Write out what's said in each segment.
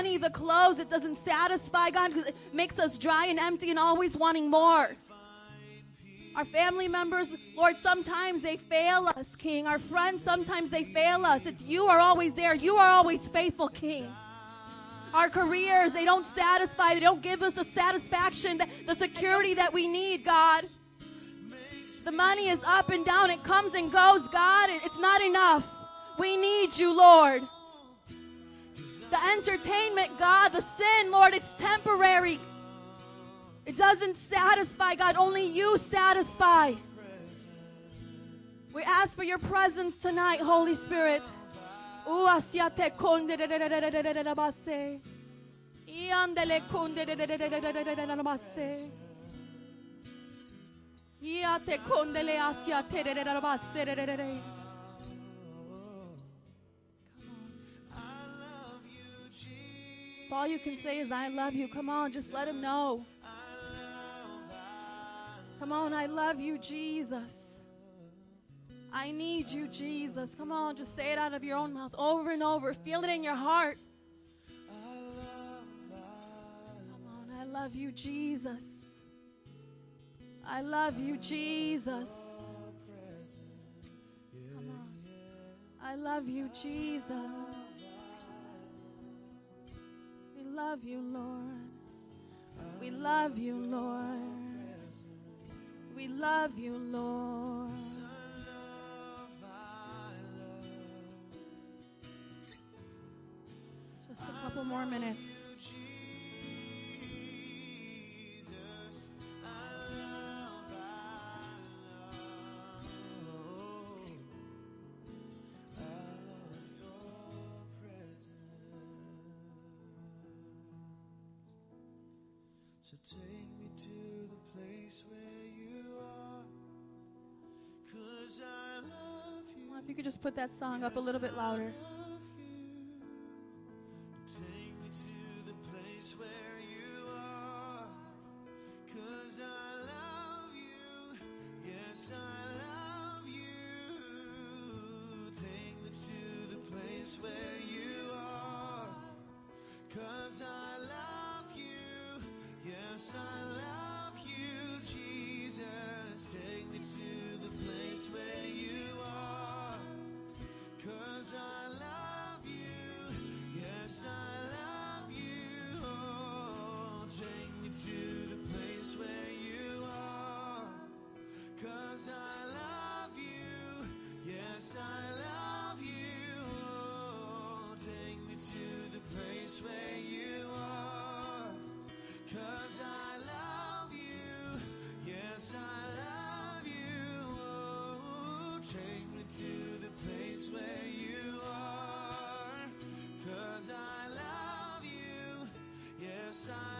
money, the clothes, it doesn't satisfy, God, because it makes us dry and empty and always wanting more. Our family members, Lord, sometimes they fail us, King. Our friends, sometimes they fail us. It's you are always there. You are always faithful, King. Our careers, they don't satisfy. They don't give us the satisfaction, the security that we need, God. The money is up and down. It comes and goes, God. It's not enough. We need you, Lord. The entertainment, God, the sin, Lord, it's temporary. It doesn't satisfy, God. Only you satisfy. We ask for your presence tonight, Holy Spirit. All you can say is, I love you. Come on, just let him know. Come on, I love you, Jesus. I need you, Jesus. Come on, just say it out of your own mouth over and over. Feel it in your heart. Come on, I love you, Jesus. I love you, Jesus. Come on. I love you, Jesus. We love you, Lord. We love you, Lord. We love you, Lord. Just a couple more minutes. So take me to the place where you are. Cause I love you. Well, if you could just put that song up a little bit louder. Take me to the place where you are. Cause I love you. Yes, I love you. Take me to the place where you are. Cause I love you. Yes, I love you, Jesus. Take me to the place where you are. Cause I love you. Yes, I love you. Oh, take me to the place where you are. Cause I love you. Yes, I love you. Oh, take me to the place where you. Cause I love you. Yes, I love you. Oh, take me to the place where you are. Cause I love you. Yes, I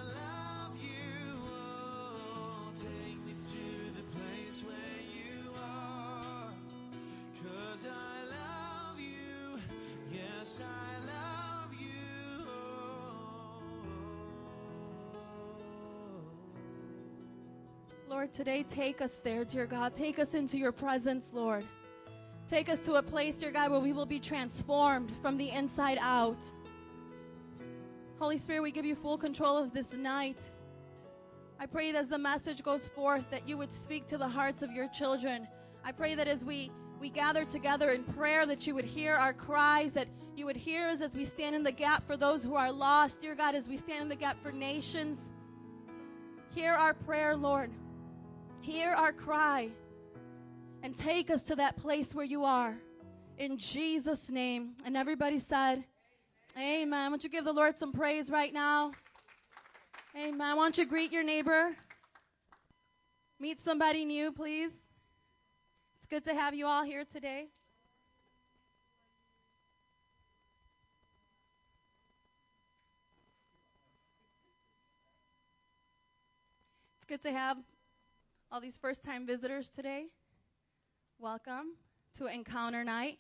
Lord, today take us there, dear God. Take us into your presence, Lord. Take us to a place, dear God, where we will be transformed from the inside out. Holy Spirit, we give you full control of this night. I pray that as the message goes forth, that you would speak to the hearts of your children. I pray that as we, we gather together in prayer, that you would hear our cries, that you would hear us as we stand in the gap for those who are lost. Dear God, as we stand in the gap for nations, hear our prayer, Lord. Hear our cry and take us to that place where you are. In Jesus' name. And everybody said, Amen. Why don't you give the Lord some praise right now? Amen. Why don't you greet your neighbor? Meet somebody new, please. It's good to have you all here today. It's good to have all these first time visitors today. Welcome to Encounter Night.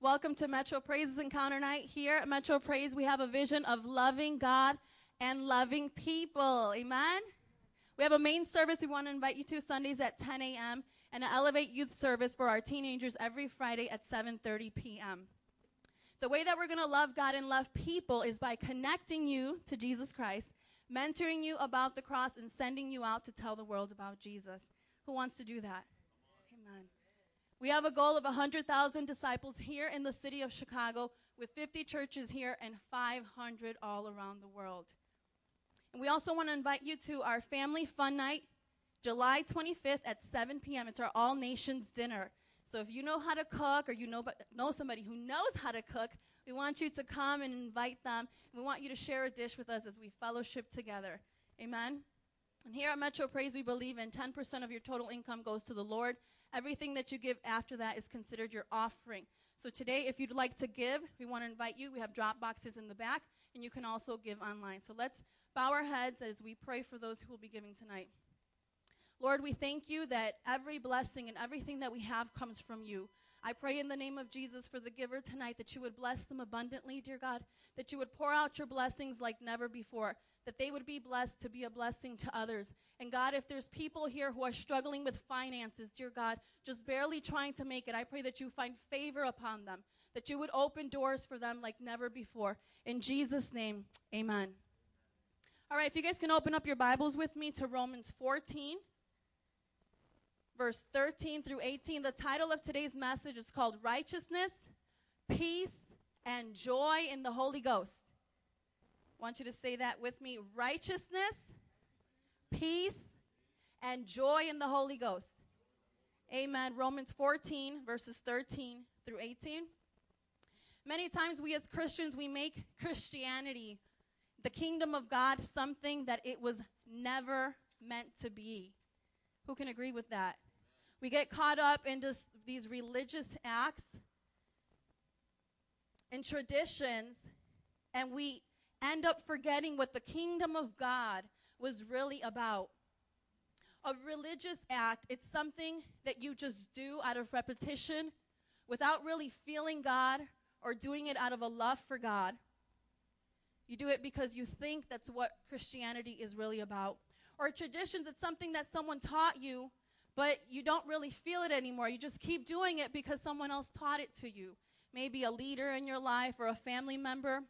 Welcome to Metro Praises Encounter Night. Here at Metro Praise, we have a vision of loving God and loving people. Amen? We have a main service we want to invite you to Sundays at 10 a.m. and an Elevate Youth service for our teenagers every Friday at 7:30 p.m. The way that we're going to love God and love people is by connecting you to Jesus Christ, mentoring you about the cross, and sending you out to tell the world about Jesus. Who wants to do that? Amen. We have a goal of 100,000 disciples here in the city of Chicago, with 50 churches here and 500 all around the world. And we also want to invite you to our family fun night, July 25th at 7 p.m. It's our all nations dinner. So if you know how to cook or you know, know somebody who knows how to cook, we want you to come and invite them. We want you to share a dish with us as we fellowship together. Amen. And here at Metro Praise, we believe in 10% of your total income goes to the Lord. Everything that you give after that is considered your offering. So today, if you'd like to give, we want to invite you. We have drop boxes in the back, and you can also give online. So let's bow our heads as we pray for those who will be giving tonight. Lord, we thank you that every blessing and everything that we have comes from you. I pray in the name of Jesus for the giver tonight that you would bless them abundantly, dear God, that you would pour out your blessings like never before, that they would be blessed to be a blessing to others. And God, if there's people here who are struggling with finances, dear God, just barely trying to make it, I pray that you find favor upon them, that you would open doors for them like never before. In Jesus' name, amen. All right, if you guys can open up your Bibles with me to Romans 14 verse 13 through 18. The title of today's message is called Righteousness, Peace, and Joy in the Holy Ghost. I want you to say that with me righteousness, peace, and joy in the Holy Ghost. Amen. Romans 14, verses 13 through 18. Many times we as Christians, we make Christianity, the kingdom of God, something that it was never meant to be. Who can agree with that? We get caught up in just these religious acts and traditions, and we end up forgetting what the kingdom of God was really about. A religious act, it's something that you just do out of repetition without really feeling God or doing it out of a love for God. You do it because you think that's what Christianity is really about. Or traditions, it's something that someone taught you but you don't really feel it anymore. You just keep doing it because someone else taught it to you. Maybe a leader in your life or a family member.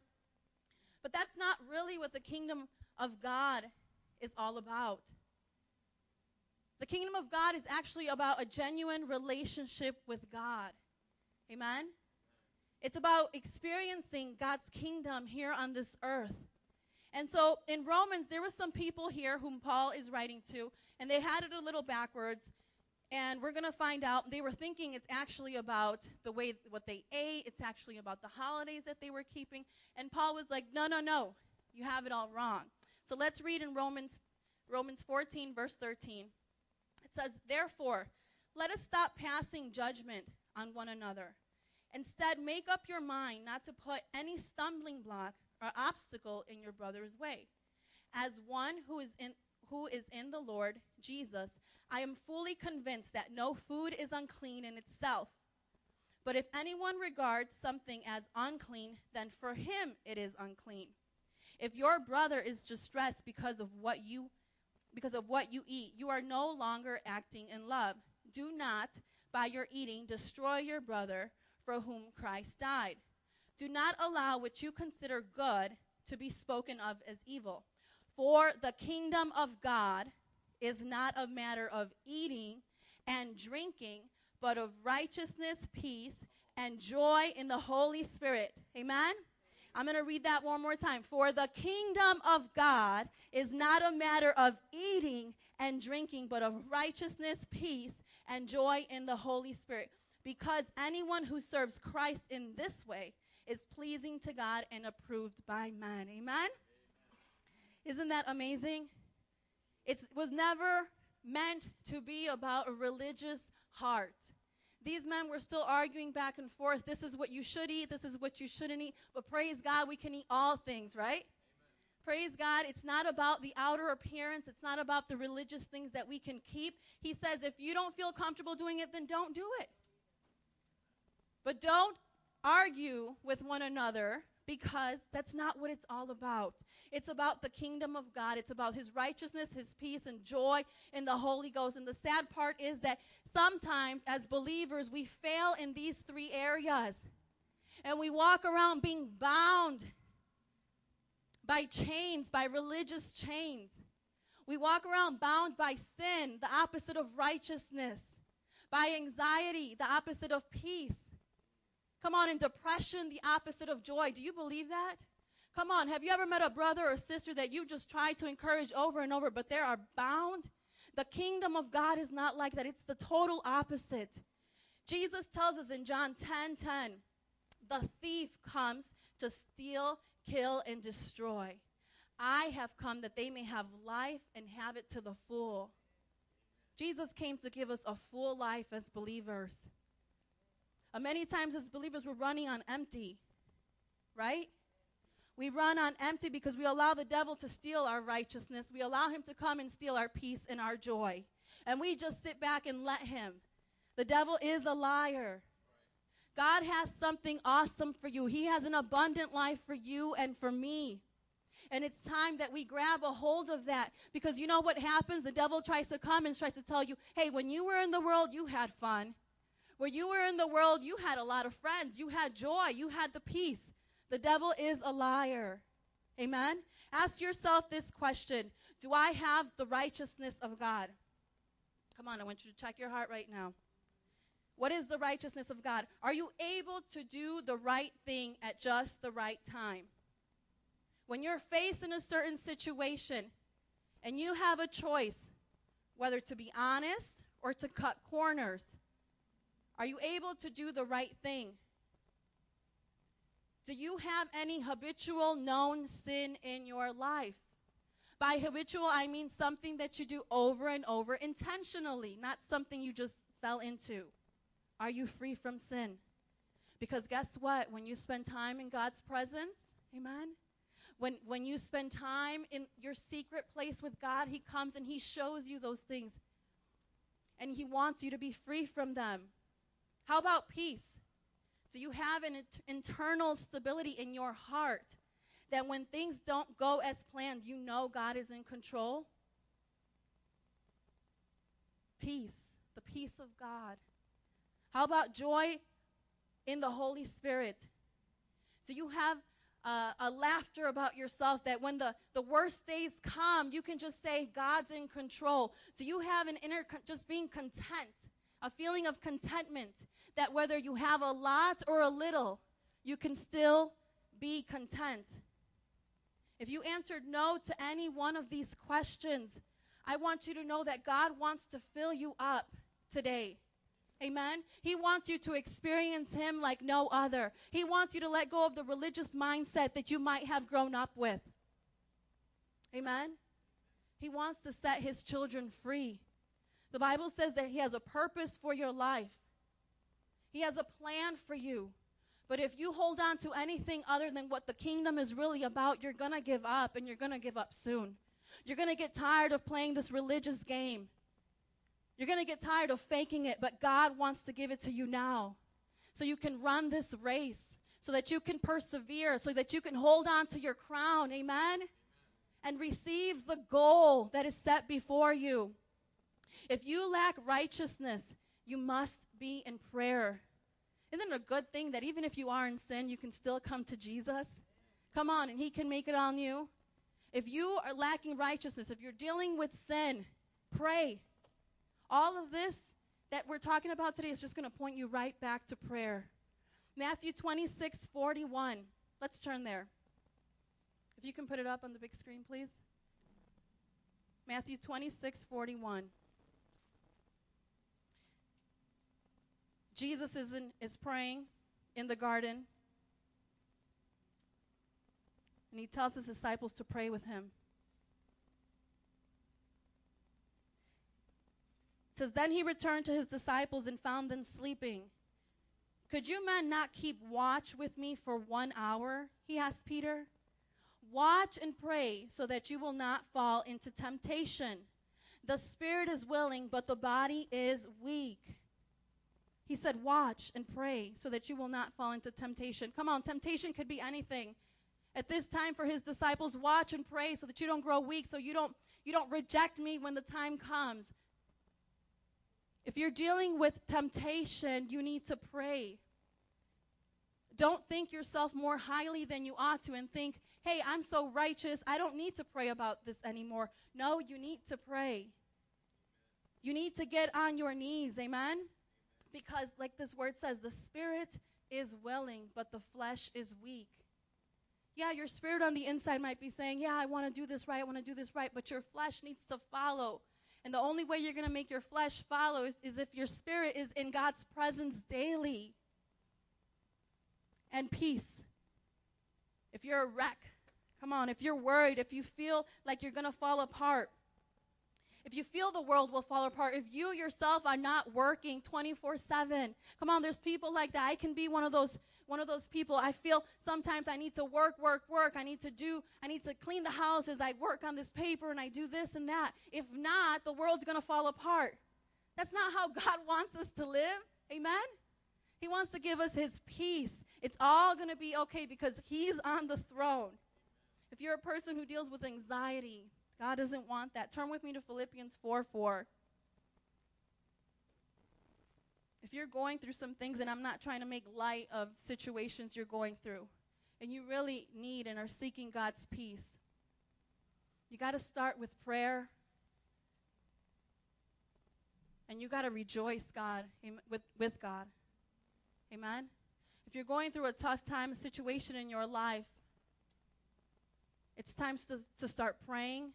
But that's not really what the kingdom of God is all about. The kingdom of God is actually about a genuine relationship with God. Amen? It's about experiencing God's kingdom here on this earth. And so in Romans, there were some people here whom Paul is writing to, and they had it a little backwards. And we're going to find out they were thinking it's actually about the way what they ate, it's actually about the holidays that they were keeping. And Paul was like, "No, no, no. You have it all wrong." So let's read in Romans Romans 14 verse 13. It says, "Therefore, let us stop passing judgment on one another. Instead, make up your mind not to put any stumbling block or obstacle in your brother's way. As one who is in who is in the Lord Jesus, I am fully convinced that no food is unclean in itself. But if anyone regards something as unclean, then for him it is unclean. If your brother is distressed because of what you because of what you eat, you are no longer acting in love. Do not by your eating destroy your brother for whom Christ died. Do not allow what you consider good to be spoken of as evil. For the kingdom of God is not a matter of eating and drinking, but of righteousness, peace, and joy in the Holy Spirit. Amen? I'm going to read that one more time. For the kingdom of God is not a matter of eating and drinking, but of righteousness, peace, and joy in the Holy Spirit. Because anyone who serves Christ in this way is pleasing to God and approved by man. Amen? Isn't that amazing? It was never meant to be about a religious heart. These men were still arguing back and forth. This is what you should eat, this is what you shouldn't eat. But praise God, we can eat all things, right? Praise God, it's not about the outer appearance, it's not about the religious things that we can keep. He says, if you don't feel comfortable doing it, then don't do it. But don't argue with one another because that's not what it's all about. It's about the kingdom of God. It's about his righteousness, his peace, and joy in the Holy Ghost. And the sad part is that sometimes as believers, we fail in these three areas. And we walk around being bound by chains, by religious chains. We walk around bound by sin, the opposite of righteousness, by anxiety, the opposite of peace. Come on, in depression, the opposite of joy. Do you believe that? Come on, have you ever met a brother or sister that you just tried to encourage over and over, but they are bound? The kingdom of God is not like that, it's the total opposite. Jesus tells us in John 10 10, the thief comes to steal, kill, and destroy. I have come that they may have life and have it to the full. Jesus came to give us a full life as believers. Uh, many times as believers, we're running on empty, right? We run on empty because we allow the devil to steal our righteousness. We allow him to come and steal our peace and our joy. And we just sit back and let him. The devil is a liar. God has something awesome for you. He has an abundant life for you and for me. And it's time that we grab a hold of that because you know what happens? The devil tries to come and tries to tell you, hey, when you were in the world, you had fun. When you were in the world, you had a lot of friends, you had joy, you had the peace. The devil is a liar. Amen? Ask yourself this question Do I have the righteousness of God? Come on, I want you to check your heart right now. What is the righteousness of God? Are you able to do the right thing at just the right time? When you're faced in a certain situation and you have a choice whether to be honest or to cut corners, are you able to do the right thing? Do you have any habitual known sin in your life? By habitual, I mean something that you do over and over intentionally, not something you just fell into. Are you free from sin? Because guess what? When you spend time in God's presence, amen, when, when you spend time in your secret place with God, He comes and He shows you those things. And He wants you to be free from them. How about peace? Do you have an internal stability in your heart that when things don't go as planned, you know God is in control? Peace, the peace of God. How about joy in the Holy Spirit? Do you have uh, a laughter about yourself that when the, the worst days come, you can just say, God's in control? Do you have an inner, con- just being content, a feeling of contentment that whether you have a lot or a little, you can still be content? If you answered no to any one of these questions, I want you to know that God wants to fill you up today. Amen. He wants you to experience Him like no other. He wants you to let go of the religious mindset that you might have grown up with. Amen. He wants to set His children free. The Bible says that He has a purpose for your life, He has a plan for you. But if you hold on to anything other than what the kingdom is really about, you're going to give up and you're going to give up soon. You're going to get tired of playing this religious game. You're going to get tired of faking it, but God wants to give it to you now. So you can run this race, so that you can persevere, so that you can hold on to your crown. Amen? And receive the goal that is set before you. If you lack righteousness, you must be in prayer. Isn't it a good thing that even if you are in sin, you can still come to Jesus? Come on, and He can make it on you. If you are lacking righteousness, if you're dealing with sin, pray. All of this that we're talking about today is just going to point you right back to prayer. Matthew 26, 41. Let's turn there. If you can put it up on the big screen, please. Matthew 26, 41. Jesus is, in, is praying in the garden, and he tells his disciples to pray with him. It says, Then he returned to his disciples and found them sleeping. Could you men not keep watch with me for one hour? He asked Peter. Watch and pray so that you will not fall into temptation. The spirit is willing, but the body is weak. He said, Watch and pray so that you will not fall into temptation. Come on, temptation could be anything. At this time for his disciples, watch and pray so that you don't grow weak, so you don't, you don't reject me when the time comes. If you're dealing with temptation, you need to pray. Don't think yourself more highly than you ought to and think, hey, I'm so righteous, I don't need to pray about this anymore. No, you need to pray. You need to get on your knees, amen? Because, like this word says, the spirit is willing, but the flesh is weak. Yeah, your spirit on the inside might be saying, Yeah, I want to do this right, I want to do this right, but your flesh needs to follow. And the only way you're going to make your flesh follow is, is if your spirit is in God's presence daily. And peace. If you're a wreck, come on, if you're worried, if you feel like you're going to fall apart, if you feel the world will fall apart, if you yourself are not working 24 7, come on, there's people like that. I can be one of those one of those people. I feel sometimes I need to work, work, work. I need to do, I need to clean the house as I work on this paper and I do this and that. If not, the world's going to fall apart. That's not how God wants us to live. Amen? He wants to give us his peace. It's all going to be okay because he's on the throne. If you're a person who deals with anxiety, God doesn't want that. Turn with me to Philippians 4 4. if you're going through some things, and I'm not trying to make light of situations you're going through, and you really need and are seeking God's peace, you got to start with prayer. And you got to rejoice God with, with God. Amen. If you're going through a tough time, a situation in your life, it's time to, to start praying.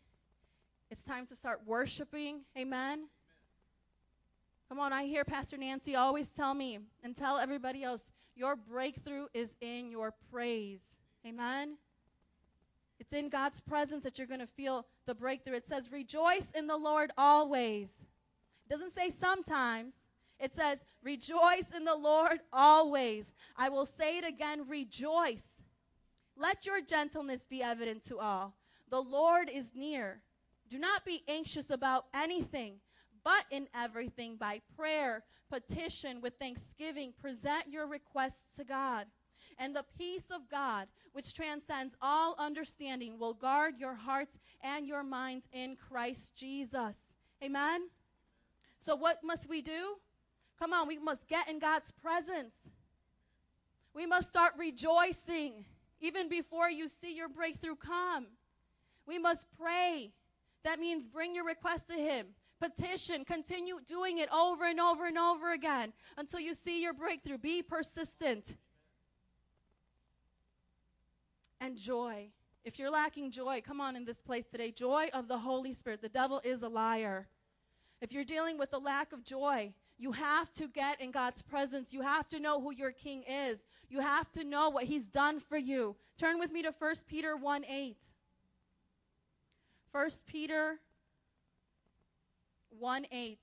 It's time to start worshiping. Amen. Come on, I hear Pastor Nancy always tell me and tell everybody else your breakthrough is in your praise. Amen? It's in God's presence that you're going to feel the breakthrough. It says, Rejoice in the Lord always. It doesn't say sometimes, it says, Rejoice in the Lord always. I will say it again, rejoice. Let your gentleness be evident to all. The Lord is near. Do not be anxious about anything but in everything by prayer, petition, with thanksgiving, present your requests to God. And the peace of God, which transcends all understanding, will guard your hearts and your minds in Christ Jesus. Amen? So, what must we do? Come on, we must get in God's presence. We must start rejoicing even before you see your breakthrough come. We must pray. That means bring your request to Him petition, continue doing it over and over and over again until you see your breakthrough. Be persistent. And joy. If you're lacking joy, come on in this place today. Joy of the Holy Spirit. The devil is a liar. If you're dealing with a lack of joy, you have to get in God's presence. You have to know who your king is. You have to know what he's done for you. Turn with me to 1 Peter 1 8. 1 Peter 1 8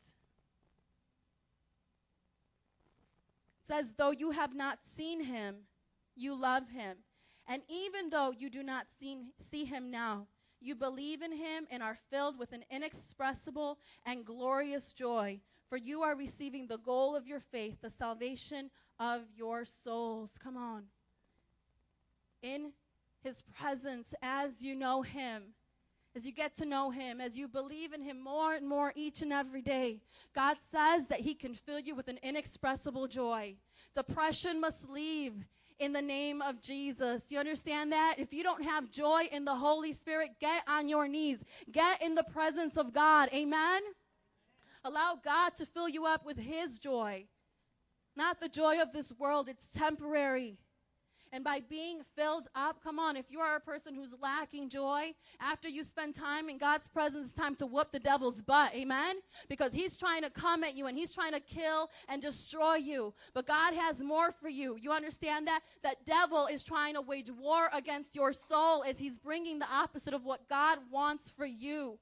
says, Though you have not seen him, you love him. And even though you do not see, see him now, you believe in him and are filled with an inexpressible and glorious joy, for you are receiving the goal of your faith, the salvation of your souls. Come on. In his presence, as you know him, as you get to know Him, as you believe in Him more and more each and every day, God says that He can fill you with an inexpressible joy. Depression must leave in the name of Jesus. You understand that? If you don't have joy in the Holy Spirit, get on your knees, get in the presence of God. Amen? Allow God to fill you up with His joy, not the joy of this world. It's temporary. And by being filled up, come on, if you are a person who's lacking joy, after you spend time in God's presence, it's time to whoop the devil's butt. Amen? Because he's trying to come at you and he's trying to kill and destroy you. But God has more for you. You understand that? That devil is trying to wage war against your soul as he's bringing the opposite of what God wants for you.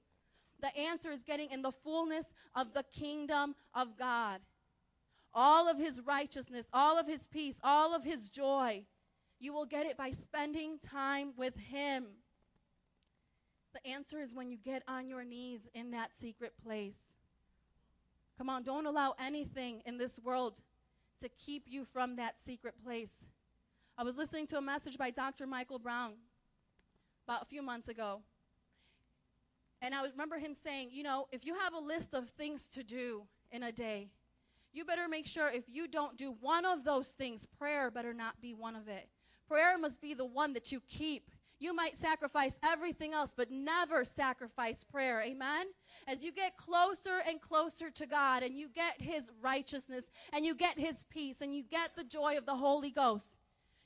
The answer is getting in the fullness of the kingdom of God. All of his righteousness, all of his peace, all of his joy. You will get it by spending time with Him. The answer is when you get on your knees in that secret place. Come on, don't allow anything in this world to keep you from that secret place. I was listening to a message by Dr. Michael Brown about a few months ago. And I remember him saying, you know, if you have a list of things to do in a day, You better make sure if you don't do one of those things, prayer better not be one of it. Prayer must be the one that you keep. You might sacrifice everything else, but never sacrifice prayer. Amen? As you get closer and closer to God and you get His righteousness and you get His peace and you get the joy of the Holy Ghost,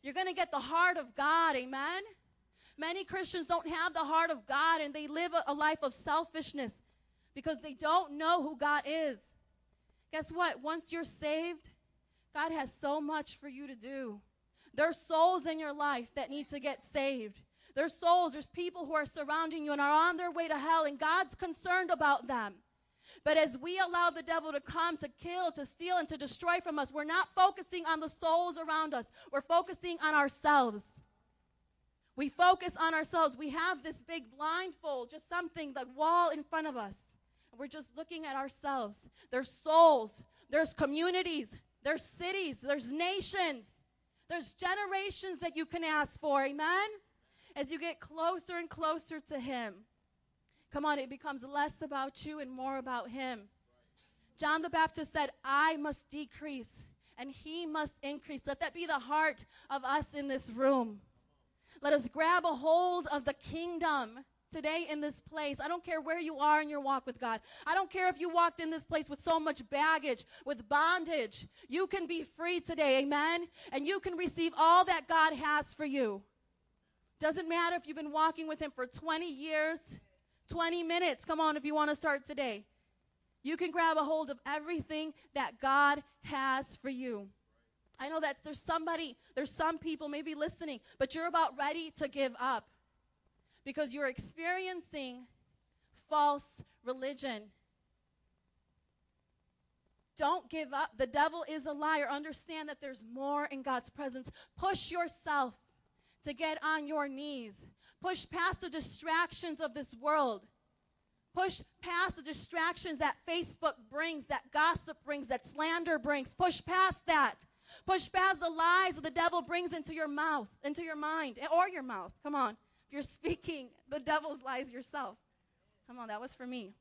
you're going to get the heart of God. Amen? Many Christians don't have the heart of God and they live a, life of selfishness because they don't know who God is. Guess what? Once you're saved, God has so much for you to do. There's souls in your life that need to get saved. There's souls, there's people who are surrounding you and are on their way to hell, and God's concerned about them. But as we allow the devil to come to kill, to steal, and to destroy from us, we're not focusing on the souls around us. We're focusing on ourselves. We focus on ourselves. We have this big blindfold, just something, the wall in front of us. and We're just looking at ourselves. There's souls, there's communities, there's cities, there's nations, there's generations that you can ask for. Amen? as you get closer and closer to Him. Come on, it becomes less about you and more about Him. John the Baptist said, I must decrease and He must increase. Let that be the heart of us in this room. Let us grab a hold of the kingdom today in this place. I don't care where you are in your walk with God. I don't care if you walked in this place with so much baggage, with bondage. You can be free today, amen? And you can receive all that God has for you. Doesn't matter if you've been walking with Him for 20 years, 20 minutes. Come on, if you want to start today. You can grab a hold of everything that God has for you. I know that there's somebody, there's some people maybe listening, but you're about ready to give up because you're experiencing false religion. Don't give up. The devil is a liar. Understand that there's more in God's presence. Push yourself to get on your knees. Push past the distractions of this world. Push past the distractions that Facebook brings, that gossip brings, that slander brings. Push past that. Push past the lies that the devil brings into your mouth, into your mind, or your mouth. Come on. If you're speaking the devil's lies yourself. Come on, that was for me.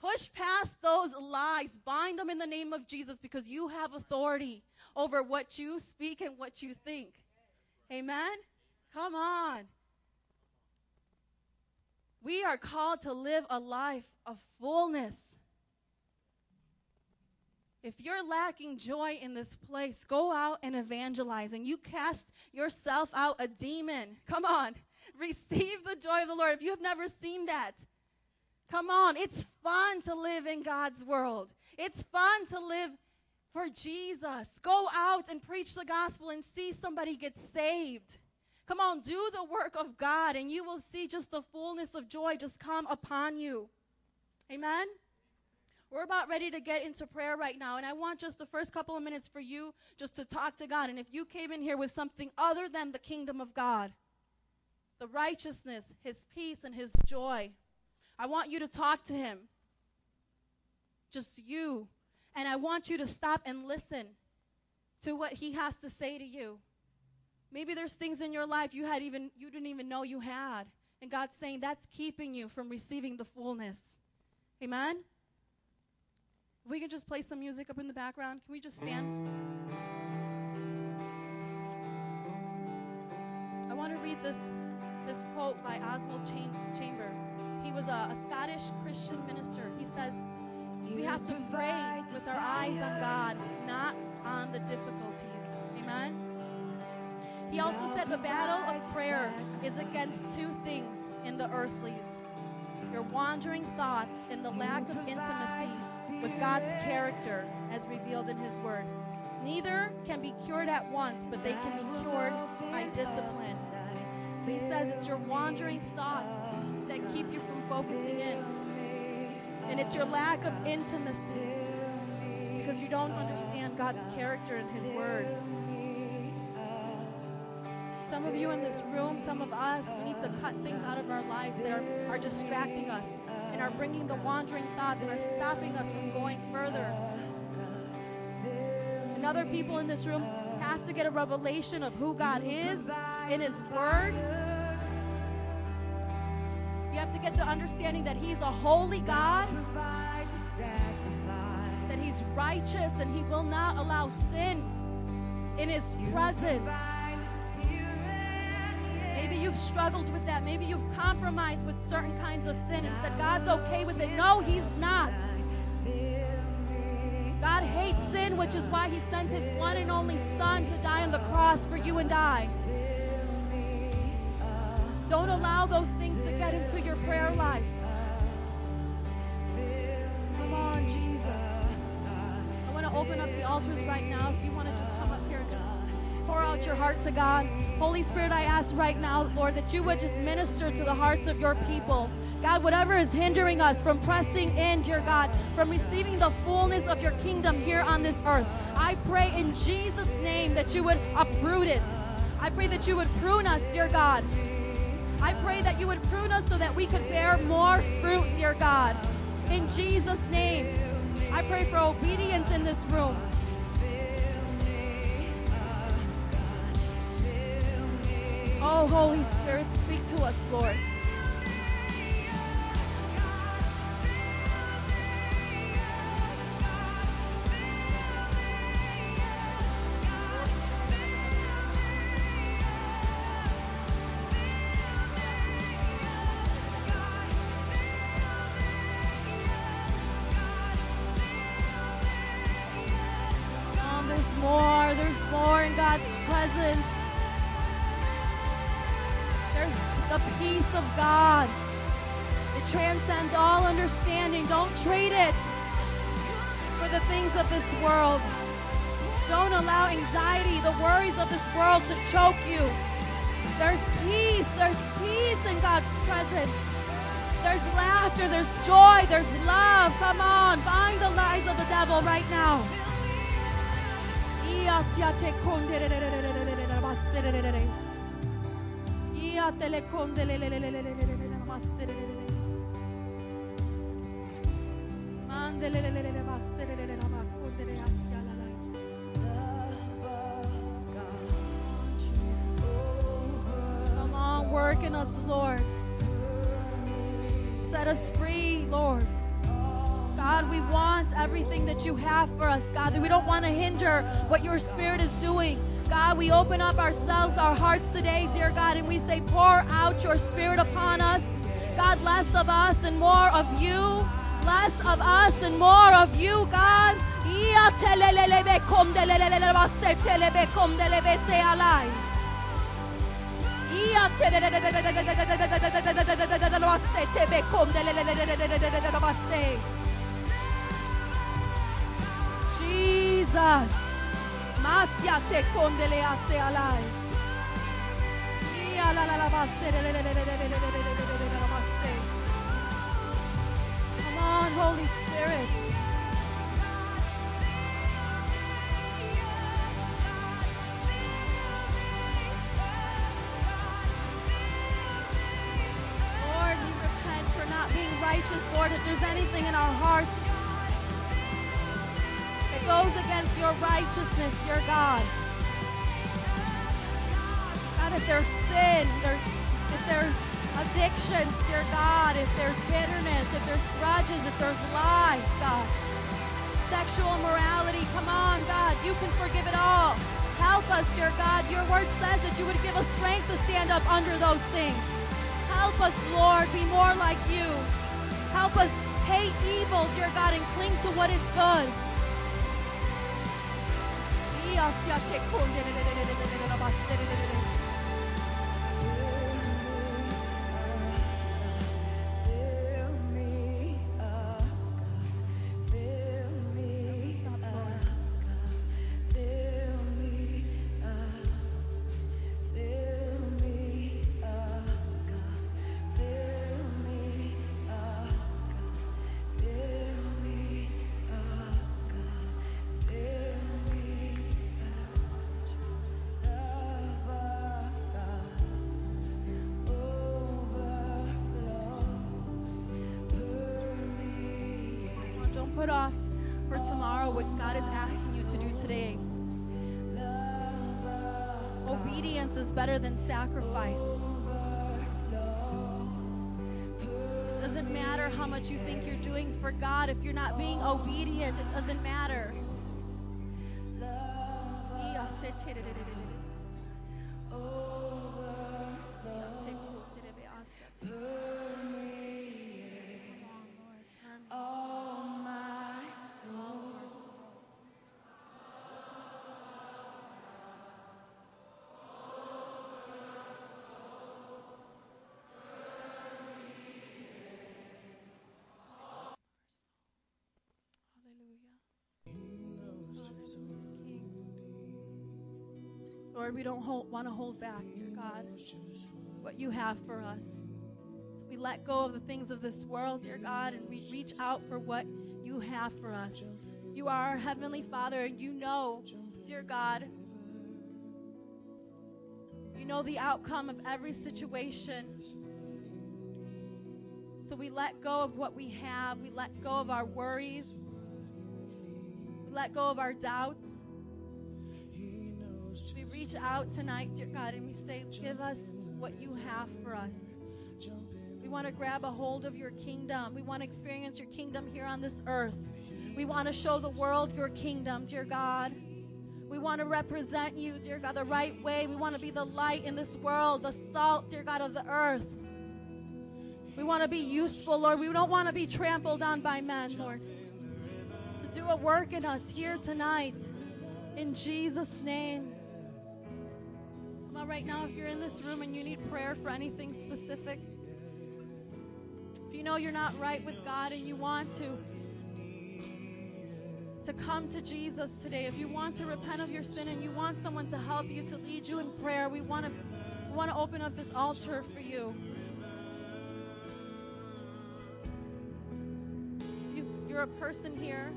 Push past those lies. Bind them in the name of Jesus because you have authority over what you speak and what you think. Amen? Come on. We are called to live a life of fullness. If you're lacking joy in this place, go out and evangelize and you cast yourself out a demon. Come on. Receive the joy of the Lord. If you have never seen that, come on. It's fun to live in God's world. It's fun to live for Jesus. Go out and preach the gospel and see somebody get saved. Come on, do the work of God, and you will see just the fullness of joy just come upon you. Amen? We're about ready to get into prayer right now, and I want just the first couple of minutes for you just to talk to God. And if you came in here with something other than the kingdom of God, the righteousness, His peace, and His joy, I want you to talk to Him. Just you and I want you to stop and listen to what he has to say to you. Maybe there's things in your life you had even you didn't even know you had. And God's saying that's keeping you from receiving the fullness. Amen. We can just play some music up in the background. Can we just stand? I want to read this this quote by Oswald Chambers. He was a, a Scottish Christian minister. He says, we have to pray with our eyes on God, not on the difficulties. Amen. He also said the battle of prayer is against two things in the earthlies your wandering thoughts and the lack of intimacy God's character as revealed in His Word. Neither can be cured at once, but they can be cured by discipline. So he says it's your wandering thoughts that keep you from focusing in. And it's your lack of intimacy because you don't understand God's character and His Word. Some of you in this room, some of us, we need to cut things out of our life that are, are distracting us and are bringing the wandering thoughts and are stopping us from going further. And other people in this room have to get a revelation of who God is in His Word you have to get the understanding that He's a holy God, that He's righteous and He will not allow sin in His presence. Maybe you've struggled with that. Maybe you've compromised with certain kinds of sin and said, God's okay with it. No, He's not. God hates sin, which is why He sent His one and only Son to die on the cross for you and I. Don't allow those things to get into your prayer life. Come on, Jesus. I want to open up the altars right now. If you want to just come up here and just pour out your heart to God. Holy Spirit, I ask right now, Lord, that you would just minister to the hearts of your people. God, whatever is hindering us from pressing in, dear God, from receiving the fullness of your kingdom here on this earth, I pray in Jesus' name that you would uproot it. I pray that you would prune us, dear God. I pray that you would prune us so that we could bear more fruit, dear God. In Jesus' name, I pray for obedience in this room. Oh, Holy Spirit, speak to us, Lord. There's more. There's more in God's presence. The peace of God. It transcends all understanding. Don't trade it for the things of this world. Don't allow anxiety, the worries of this world to choke you. There's peace. There's peace in God's presence. There's laughter. There's joy. There's love. Come on. Bind the lies of the devil right now. Come on, work in us, Lord. Set us free, Lord. God, we want everything that you have for us, God. We don't want to hinder what your spirit is doing. God, we open up ourselves, our hearts today, dear God, and we say, pour out your spirit upon us. God, less of us and more of you. Less of us and more of you, God. Jesus. Masya te kondele ase alai. Ia la la la basse le le le le le le le le le le le le. Come on, Holy Spirit. Your righteousness, dear God. God, if there's sin, there's if there's addictions, dear God, if there's bitterness, if there's grudges, if there's lies, God. Sexual morality, come on, God, you can forgive it all. Help us, dear God. Your word says that you would give us strength to stand up under those things. Help us, Lord, be more like you. Help us hate evil, dear God, and cling to what is good. Yasya çek kol. Sacrifice. Doesn't doesn't matter how much you think you're doing for God. If you're not being obedient, it doesn't matter. Lord, we don't want to hold back, dear God, what you have for us. So we let go of the things of this world, dear God, and we reach out for what you have for us. You are our Heavenly Father, and you know, dear God, you know the outcome of every situation. So we let go of what we have. We let go of our worries. We let go of our doubts. Reach out tonight, dear God, and we say, Give us what you have for us. We want to grab a hold of your kingdom. We want to experience your kingdom here on this earth. We want to show the world your kingdom, dear God. We want to represent you, dear God, the right way. We want to be the light in this world, the salt, dear God, of the earth. We want to be useful, Lord. We don't want to be trampled on by men, Lord. To do a work in us here tonight. In Jesus' name. Right now, if you're in this room and you need prayer for anything specific, if you know you're not right with God and you want to, to come to Jesus today, if you want to repent of your sin and you want someone to help you, to lead you in prayer, we want to, we want to open up this altar for you. If you, you're a person here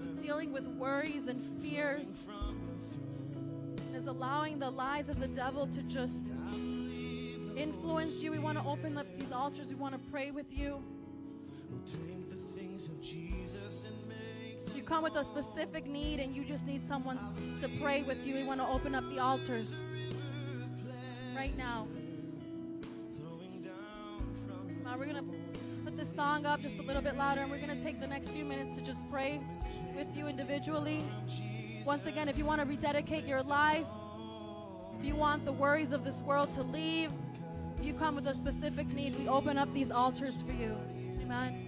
who's dealing with worries and fears, is allowing the lies of the devil to just influence you, we want to open up these altars. We want to pray with you. If you come with a specific need and you just need someone to pray with you, we want to open up the altars right now. Uh, we're going to put this song up just a little bit louder and we're going to take the next few minutes to just pray with you individually. Once again, if you want to rededicate your life, if you want the worries of this world to leave, if you come with a specific need, we open up these altars for you. Amen.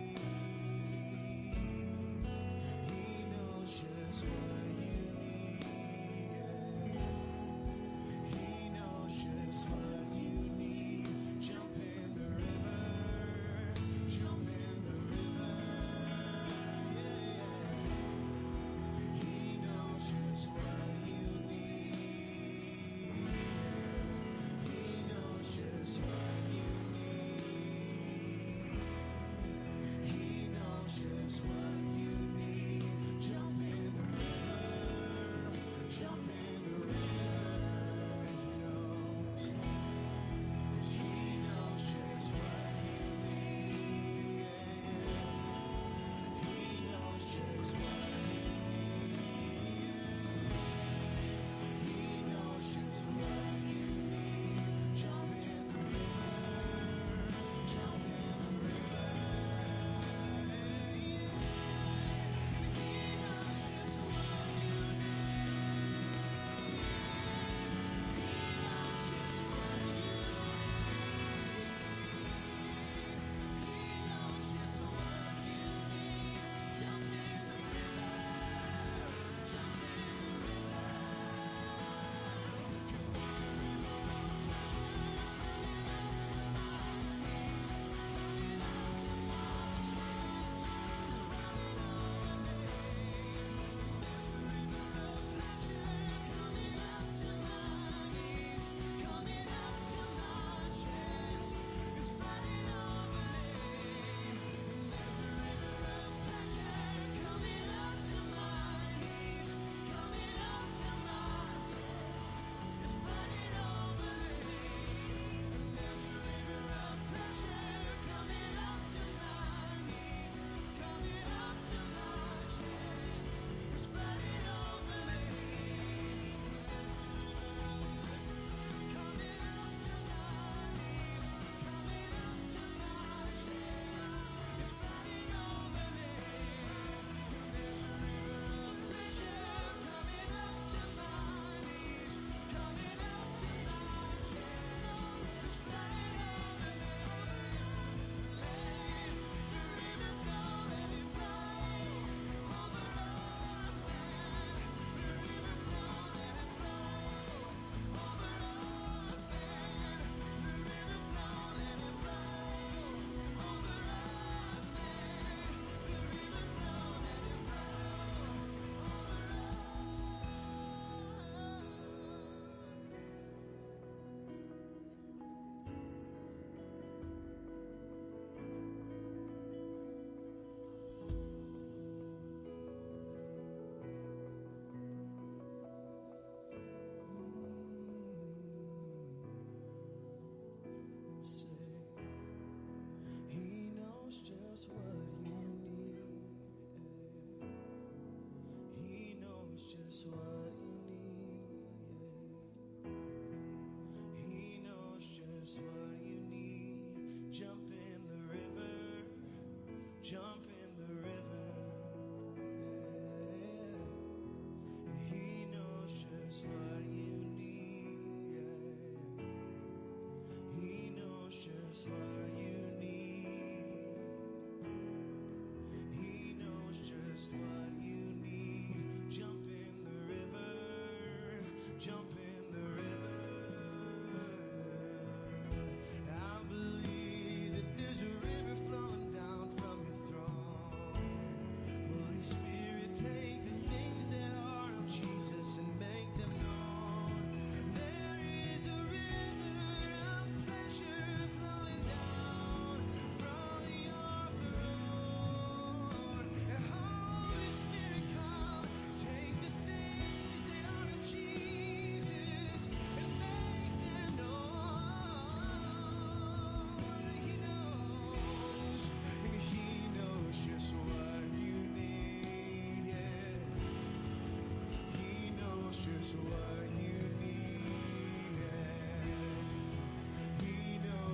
Jump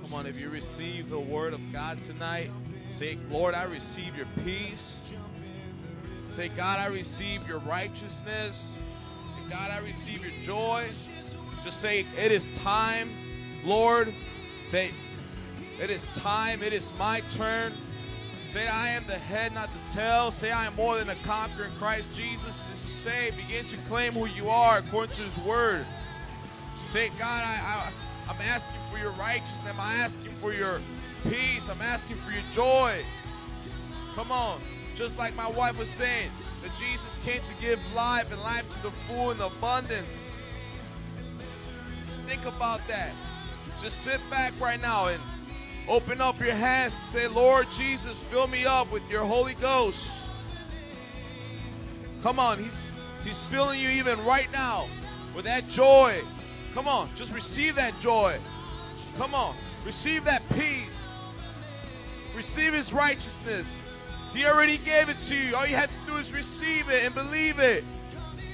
Come on, if you receive the word of God tonight, say, Lord, I receive your peace. Say, God, I receive your righteousness. God, I receive your joy. Just say, it is time, Lord, that it is time, it is my turn. Say, I am the head, not the tail. Say, I am more than a conqueror in Christ Jesus. This is say, begin to claim who you are according to his word. Say, God, I, I, I'm asking for your righteousness. I'm asking for your peace. I'm asking for your joy. Come on. Just like my wife was saying, that Jesus came to give life and life to the full in abundance. Just think about that. Just sit back right now and open up your hands and say, Lord Jesus, fill me up with your Holy Ghost. Come on, He's He's filling you even right now with that joy. Come on, just receive that joy. Come on, receive that peace. Receive His righteousness. He already gave it to you. All you have to do is receive it and believe it.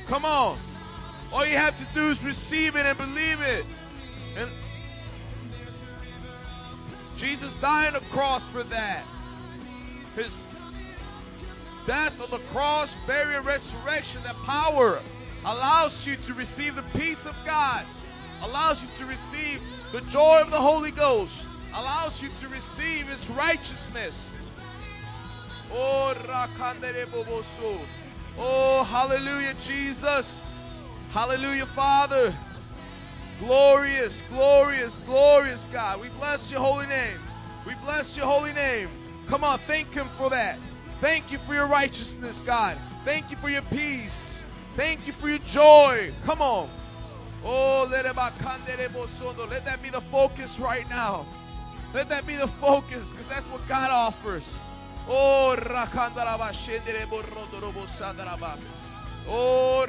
Come on. All you have to do is receive it and believe it. And Jesus died on the cross for that. His death on the cross, burial, resurrection, that power allows you to receive the peace of God, allows you to receive the joy of the Holy Ghost, allows you to receive His righteousness. Oh. Oh, hallelujah, Jesus. Hallelujah, Father. Glorious, glorious, glorious God. We bless your holy name. We bless your holy name. Come on, thank Him for that. Thank you for your righteousness, God. Thank you for your peace. Thank you for your joy. Come on. Oh, let that be the focus right now. Let that be the focus, because that's what God offers. Oh, Oh,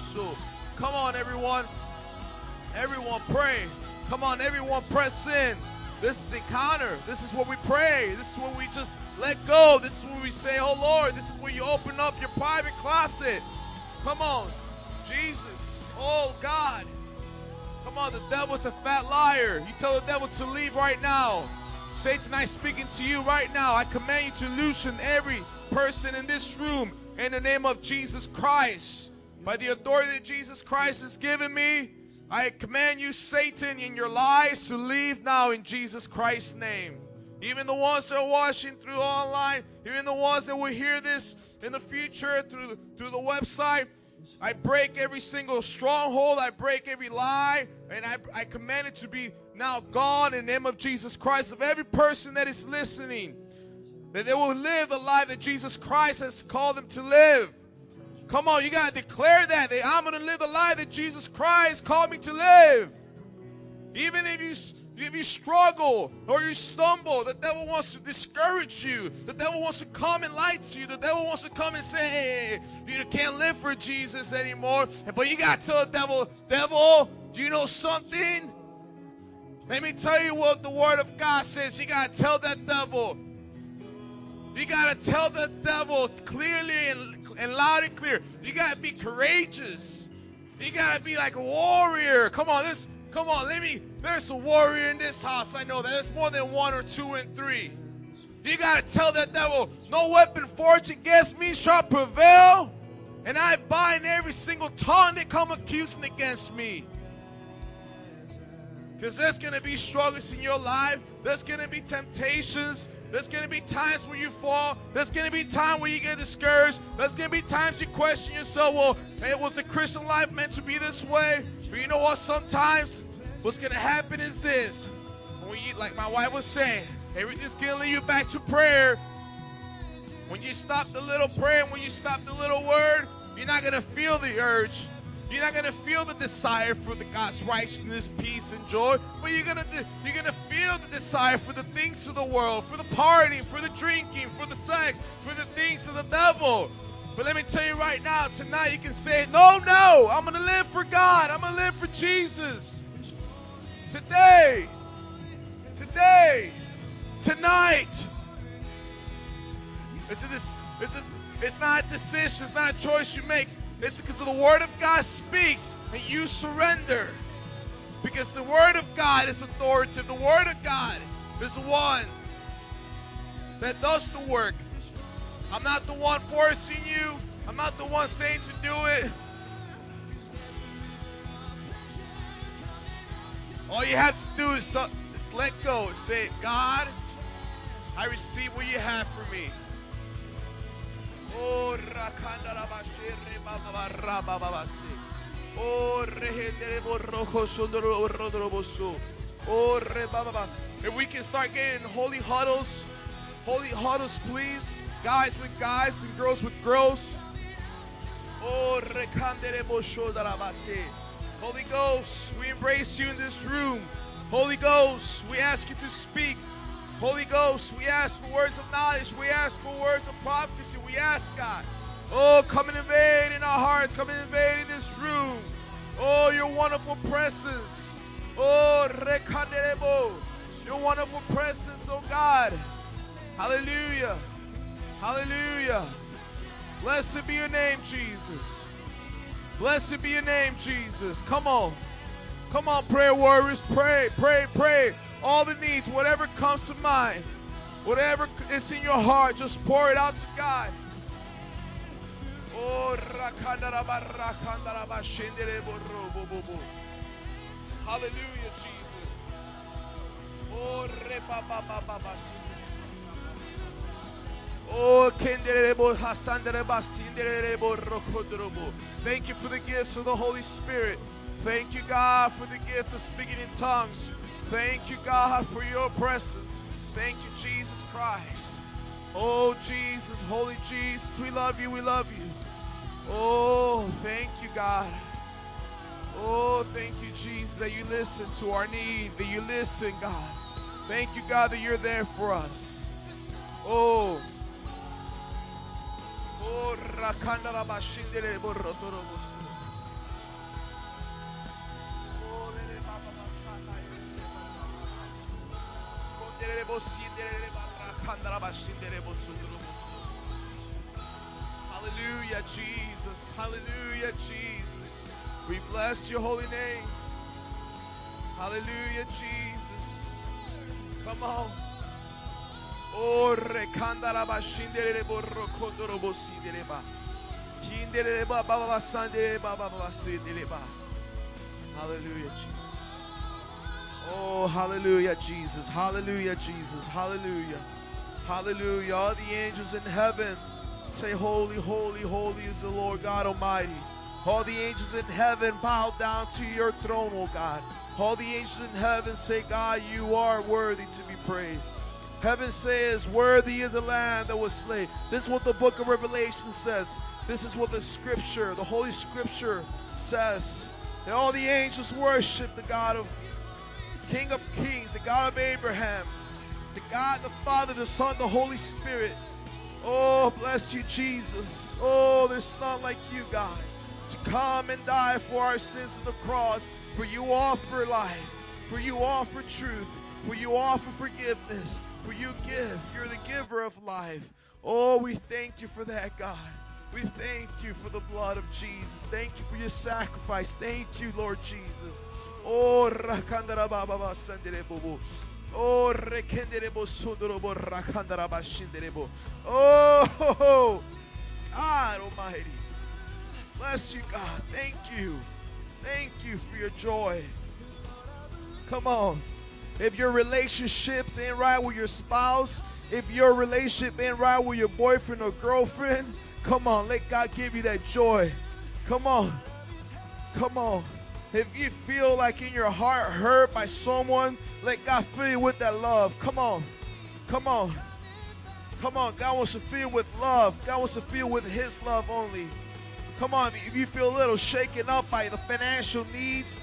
so. Come on, everyone. Everyone pray. Come on, everyone press in. This is encounter. This is what we pray. This is when we just let go. This is when we say, Oh Lord, this is where you open up your private closet. Come on, Jesus. Oh God. Come on, the devil's a fat liar. You tell the devil to leave right now. Satan, I speaking to you right now. I command you to loosen every person in this room in the name of Jesus Christ. By the authority that Jesus Christ has given me, I command you, Satan, in your lies to leave now in Jesus Christ's name. Even the ones that are watching through online, even the ones that will hear this in the future through, through the website, I break every single stronghold. I break every lie. And I, I command it to be now God, in the name of Jesus Christ. Of every person that is listening, that they will live the life that Jesus Christ has called them to live. Come on, you got to declare that, that I'm going to live the life that Jesus Christ called me to live. Even if you if you struggle or you stumble, the devil wants to discourage you. The devil wants to come and lie to you. The devil wants to come and say, hey, you can't live for Jesus anymore. But you got to tell the devil, devil, do you know something? Let me tell you what the word of God says. You got to tell that devil. You got to tell the devil clearly and, and loud and clear. You got to be courageous. You got to be like a warrior. Come on, this Come on, let me. There's a warrior in this house. I know that. There's more than one or two and three. You got to tell that devil, no weapon forged against me shall prevail. And I bind every single tongue that come accusing against me. Because there's going to be struggles in your life. There's going to be temptations. There's going to be times where you fall. There's going to be time where you get discouraged. There's going to be times you question yourself, well, hey, was the Christian life meant to be this way? But you know what? Sometimes what's going to happen is this. When you, like my wife was saying, everything's going to lead you back to prayer. When you stop the little prayer, when you stop the little word, you're not going to feel the urge. You're not gonna feel the desire for the God's righteousness, peace, and joy, but you're gonna you're gonna feel the desire for the things of the world, for the partying, for the drinking, for the sex, for the things of the devil. But let me tell you right now, tonight you can say, No, no, I'm gonna live for God, I'm gonna live for Jesus. Today, today, tonight. It's, a, it's, a, it's not a decision, it's not a choice you make. It's because the Word of God speaks and you surrender. Because the Word of God is authoritative. The Word of God is the one that does the work. I'm not the one forcing you, I'm not the one saying to do it. All you have to do is, uh, is let go and say, God, I receive what you have for me. Oh, Oh, Oh, If we can start getting holy huddles, holy huddles, please. Guys with guys and girls with girls. Oh, Holy Ghost, we embrace you in this room. Holy Ghost, we ask you to speak. Holy Ghost, we ask for words of knowledge. We ask for words of prophecy. We ask, God, oh, come and invade in our hearts. Come and invade in this room. Oh, your wonderful presence. Oh, rekanderebo. Your wonderful presence, oh God. Hallelujah. Hallelujah. Blessed be your name, Jesus. Blessed be your name, Jesus. Come on. Come on, prayer warriors. Pray, pray, pray all the needs, whatever comes to mind, whatever is in your heart, just pour it out to God. Oh, Hallelujah, Jesus. Oh, Oh, Thank you for the gifts of the Holy Spirit. Thank you, God, for the gift of speaking in tongues. Thank you, God, for your presence. Thank you, Jesus Christ. Oh, Jesus, Holy Jesus, we love you, we love you. Oh, thank you, God. Oh, thank you, Jesus, that you listen to our need, that you listen, God. Thank you, God, that you're there for us. Oh. Oh, Hallelujah, Jesus. Hallelujah, Jesus. We bless your holy name. Hallelujah, Jesus. Come on. Oh, rekandara bashindere borro kondoro bosidere ba. Hindere ba ba sandere ba ba sidere ba. Hallelujah, Jesus. Oh, hallelujah, Jesus. Hallelujah, Jesus. Hallelujah. Hallelujah. All the angels in heaven say, Holy, holy, holy is the Lord God Almighty. All the angels in heaven bow down to your throne, oh God. All the angels in heaven say, God, you are worthy to be praised. Heaven says, Worthy is the Lamb that was slain. This is what the book of Revelation says. This is what the scripture, the Holy Scripture says. And all the angels worship the God of King of Kings, the God of Abraham, the God, the Father, the Son, the Holy Spirit. Oh, bless you, Jesus. Oh, there's none like you, God, to come and die for our sins on the cross. For you offer life, for you offer truth, for you offer forgiveness, for you give. You're the giver of life. Oh, we thank you for that, God. We thank you for the blood of Jesus. Thank you for your sacrifice. Thank you, Lord Jesus. Oh, rakandara baba basandere bobo. Oh, rekendere bo sundoro bo rakandara bashindere bo. Oh, God Almighty. Bless you, God. Thank you. Thank you for your joy. Come on. If your relationships ain't right with your spouse, if your relationship ain't right with your boyfriend or girlfriend, come on, let God give you that joy. Come on. Come on. If you feel like in your heart hurt by someone, let God fill you with that love. Come on. Come on. Come on. God wants to fill you with love. God wants to fill you with His love only. Come on. If you feel a little shaken up by the financial needs,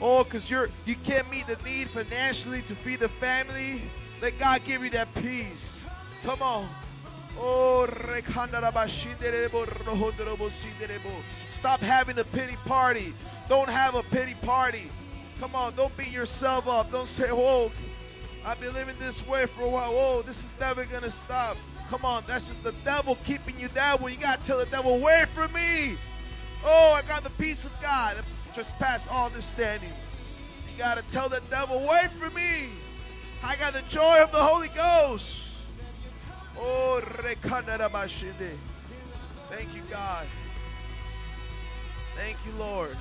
oh, because you're you can't meet the need financially to feed the family, let God give you that peace. Come on. Oh. Stop having a pity party. Don't have a pity party. Come on, don't beat yourself up. Don't say, whoa, I've been living this way for a while. Whoa, this is never going to stop. Come on, that's just the devil keeping you down. Well, you got to tell the devil, away from me. Oh, I got the peace of God just past all understandings. You got to tell the devil, away from me. I got the joy of the Holy Ghost. Oh, rekandarabashinde. Thank you, God. Thank you, Lord.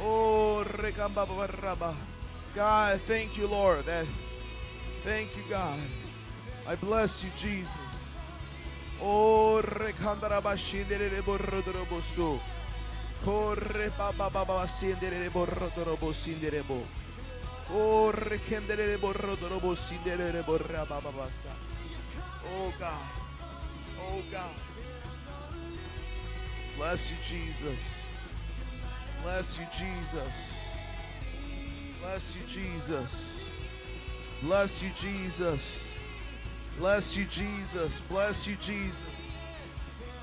Oh, rekambabaraba. God, thank you, Lord. That thank you, God. I bless you, Jesus. Oh, rekandarabashinde borrodorobosu. Corre baba baba sindere borrodorobo sinderebo. Oh, rekendere borrodorobo sindere borra baba. Oh God. Oh God. Bless you, Jesus. Bless you, Jesus. Bless you, Jesus. Bless you, Jesus. Bless you, Jesus. Bless you, Jesus.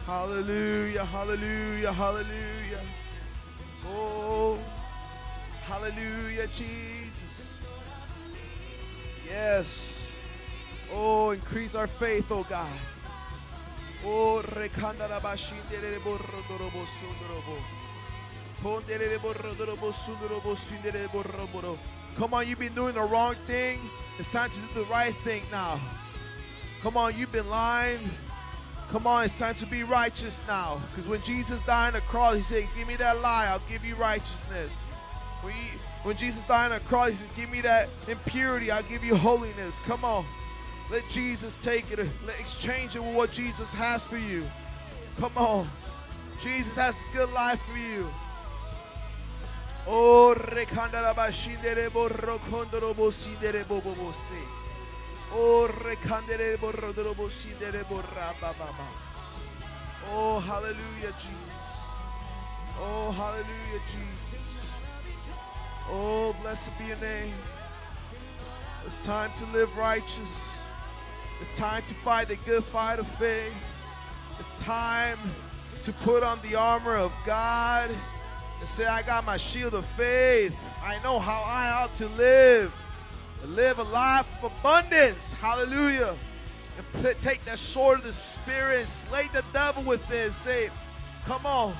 Hallelujah, hallelujah, hallelujah. Oh, hallelujah, Jesus. Yes. Oh, increase our faith, oh God. Oh, bashindere borrodorobo sundorobo. Pondere borrodorobo sundorobo sindere borroboro. Come on, you've been doing the wrong thing. It's time to do the right thing now. Come on, you've been lying. Come on, it's time to be righteous now. Because when Jesus died on the cross, he said, Give me that lie, I'll give you righteousness. When, he- when Jesus died on the cross, he said, Give me that impurity, I'll give you holiness. Come on. Let Jesus take it. Let exchange it with what Jesus has for you. Come on. Jesus has a good life for you. Oh, bobobose. Oh, sindere borrabababa. Oh, hallelujah, Jesus. Oh, hallelujah, Jesus. Oh, blessed be your name. It's time to live righteous. It's time to fight the good fight of faith. It's time to put on the armor of God and say, I got my shield of faith. I know how I ought to live. Live a life of abundance. Hallelujah. And put, take that sword of the Spirit and slay the devil with it. Say, come on.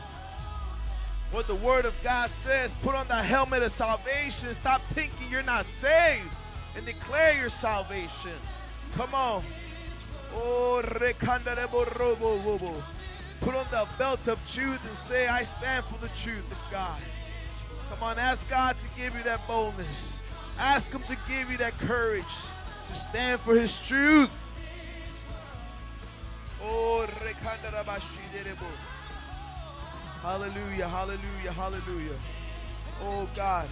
What the Word of God says, put on the helmet of salvation. Stop thinking you're not saved and declare your salvation. Come on. Oh, Put on the belt of truth and say, I stand for the truth of God. Come on, ask God to give you that boldness. Ask Him to give you that courage to stand for His truth. Oh. Hallelujah, hallelujah, hallelujah. Oh, God.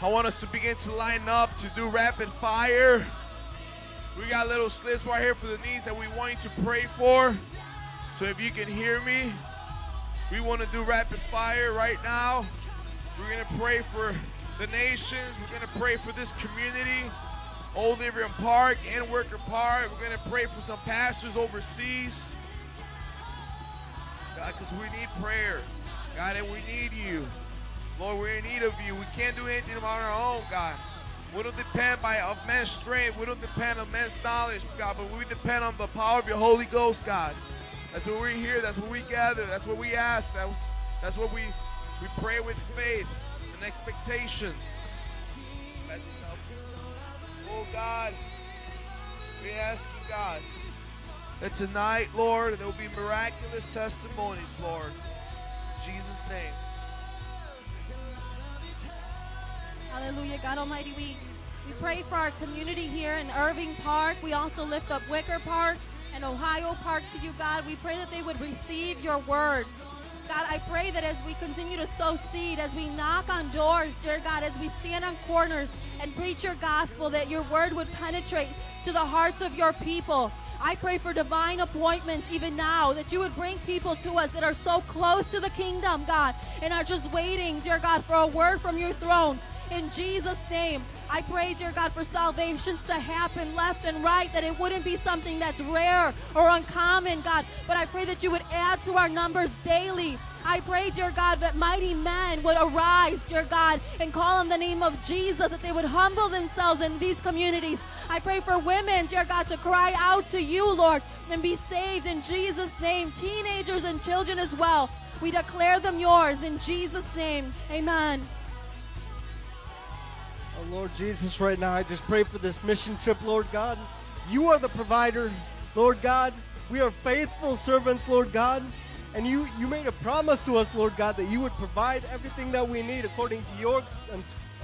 I want us to begin to line up to do rapid fire. We got little slits right here for the needs that we want you to pray for. So if you can hear me, we want to do rapid fire right now. We're going to pray for the nations. We're going to pray for this community, Old River Park and Wicker Park. We're going to pray for some pastors overseas. God, because we need prayer. God, and we need you. Lord, we're in need of you. We can't do anything on our own, God. We don't depend by of man's strength. We don't depend on man's knowledge, God, but we depend on the power of your Holy Ghost, God. That's what we're here. That's what we gather. That's what we ask. That's, that's what we, we pray with faith and expectation. Oh, God, we ask you, God, that tonight, Lord, there will be miraculous testimonies, Lord. In Jesus' name. Hallelujah. God Almighty, we, we pray for our community here in Irving Park. We also lift up Wicker Park and Ohio Park to you, God. We pray that they would receive your word. God, I pray that as we continue to sow seed, as we knock on doors, dear God, as we stand on corners and preach your gospel, that your word would penetrate to the hearts of your people. I pray for divine appointments even now, that you would bring people to us that are so close to the kingdom, God, and are just waiting, dear God, for a word from your throne. In Jesus' name, I pray, dear God, for salvations to happen left and right, that it wouldn't be something that's rare or uncommon, God, but I pray that you would add to our numbers daily. I pray, dear God, that mighty men would arise, dear God, and call on the name of Jesus, that they would humble themselves in these communities. I pray for women, dear God, to cry out to you, Lord, and be saved in Jesus' name. Teenagers and children as well. We declare them yours in Jesus' name. Amen. Oh, Lord Jesus, right now, I just pray for this mission trip, Lord God. You are the provider, Lord God. We are faithful servants, Lord God. And you, you made a promise to us, Lord God, that you would provide everything that we need according to your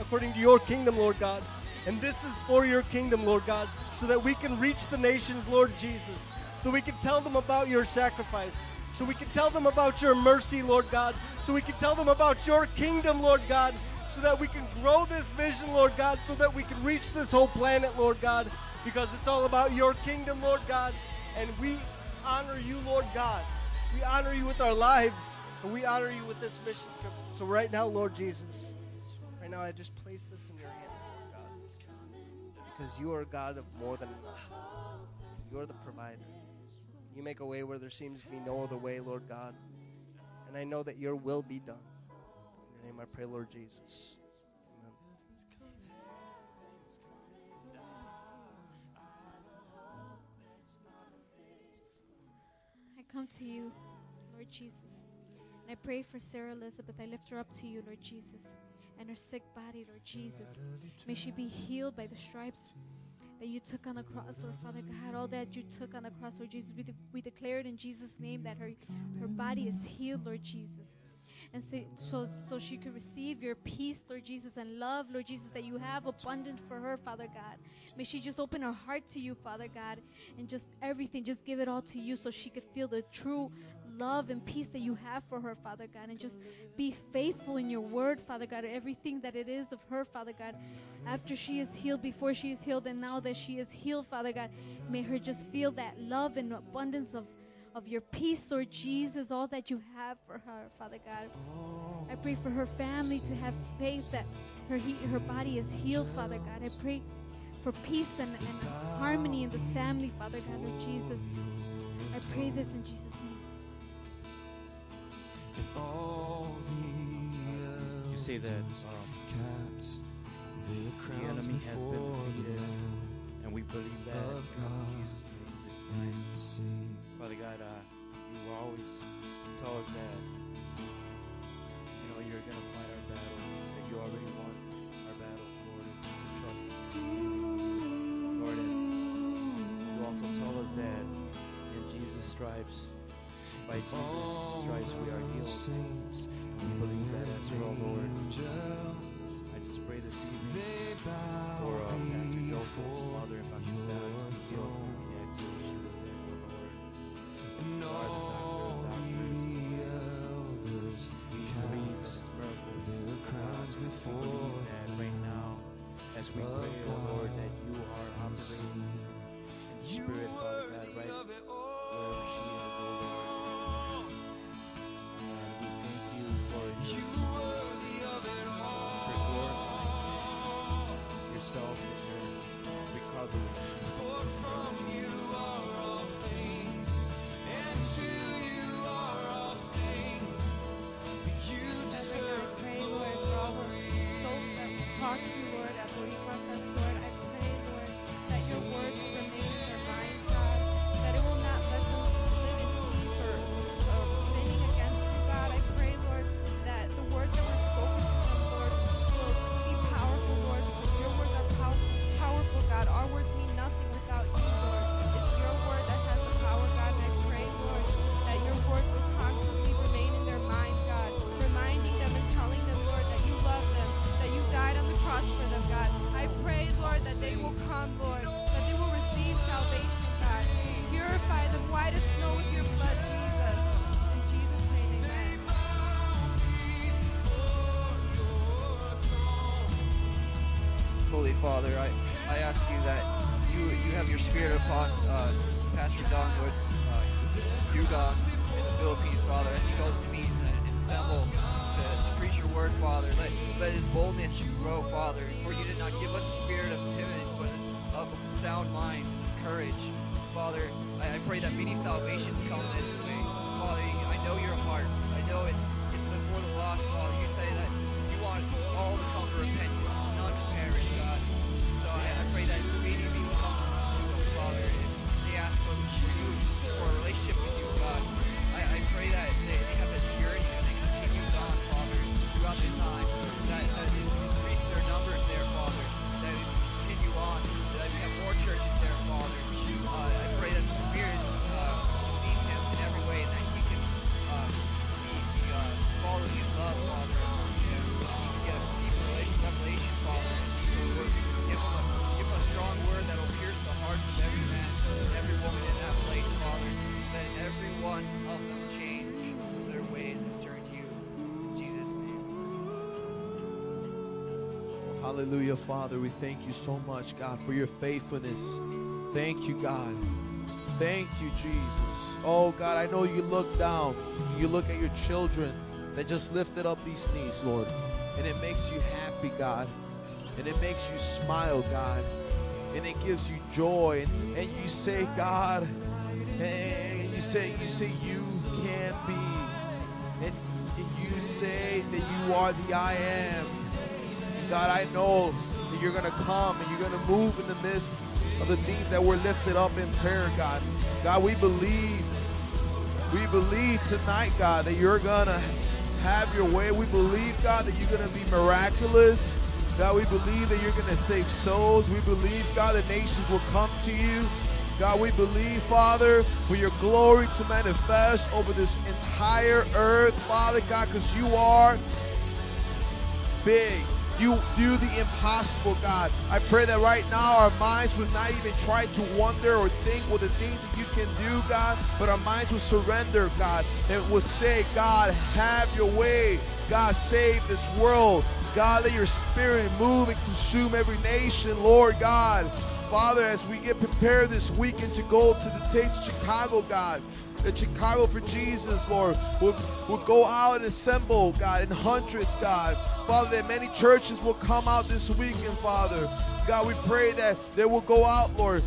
according to your kingdom, Lord God. And this is for your kingdom, Lord God, so that we can reach the nations, Lord Jesus. So we can tell them about your sacrifice. So we can tell them about your mercy, Lord God. So we can tell them about your kingdom, Lord God so that we can grow this vision, Lord God, so that we can reach this whole planet, Lord God, because it's all about your kingdom, Lord God. And we honor you, Lord God. We honor you with our lives, and we honor you with this mission trip. So, right now, Lord Jesus, right now, I just place this in your hands, Lord God, because you are God of more than enough. You're the provider. You make a way where there seems to be no other way, Lord God. And I know that your will be done. Name I pray, Lord Jesus. Amen. I come to you, Lord Jesus. And I pray for Sarah Elizabeth. I lift her up to you, Lord Jesus. And her sick body, Lord Jesus. May she be healed by the stripes that you took on the cross, Lord Father God. All that you took on the cross, Lord Jesus. We, de- we declare it in Jesus' name that her, her body is healed, Lord Jesus. And say, so, so she could receive your peace, Lord Jesus, and love, Lord Jesus, that you have abundant for her, Father God. May she just open her heart to you, Father God, and just everything, just give it all to you so she could feel the true love and peace that you have for her, Father God, and just be faithful in your word, Father God, everything that it is of her, Father God. After she is healed, before she is healed, and now that she is healed, Father God, may her just feel that love and abundance of, of your peace, Lord Jesus, all that you have for her, Father God. I pray for her family to have faith that her he, her body is healed, Father God. I pray for peace and, and harmony in this family, Father God, Lord Jesus. I pray this in Jesus' name. You say that um, the enemy has been defeated, and we believe that in Jesus' name. Father God, uh, you always tell us that you know you're gonna fight our battles, that you already won our battles, Lord. And we trust in you, Lord. And you also tell us that in Jesus' stripes, by Jesus' stripes, we are healed. We believe that as well, Lord. I just pray this evening for uh, Pastor Joseph's mother in Pakistan to be healed Father, I, I ask you that you you have your spirit upon uh, Pastor Don Wood, uh, Dugon in the Philippines, Father, as he goes to meet and, and assemble to, to preach your word, Father. Let, let his boldness grow, Father. For you did not give us a spirit of timid, but of sound mind, and courage. Father, I, I pray that many salvations come this Hallelujah, Father. We thank you so much, God, for your faithfulness. Thank you, God. Thank you, Jesus. Oh, God, I know you look down. You look at your children that just lifted up these knees, Lord. And it makes you happy, God. And it makes you smile, God. And it gives you joy. And, and you say, God, and you say, you say you can be. And, and you say that you are the I am. God, I know that you're going to come and you're going to move in the midst of the things that were lifted up in prayer, God. God, we believe, we believe tonight, God, that you're going to have your way. We believe, God, that you're going to be miraculous. God, we believe that you're going to save souls. We believe, God, the nations will come to you. God, we believe, Father, for your glory to manifest over this entire earth, Father God, because you are big. You do the impossible, God. I pray that right now our minds would not even try to wonder or think what the things that you can do, God, but our minds will surrender, God, and will say, God, have your way. God, save this world. God, let your spirit move and consume every nation, Lord God. Father, as we get prepared this weekend to go to the Taste of Chicago, God, that Chicago for Jesus, Lord, will, will go out and assemble, God, in hundreds, God. Father, that many churches will come out this weekend, Father. God, we pray that they will go out, Lord.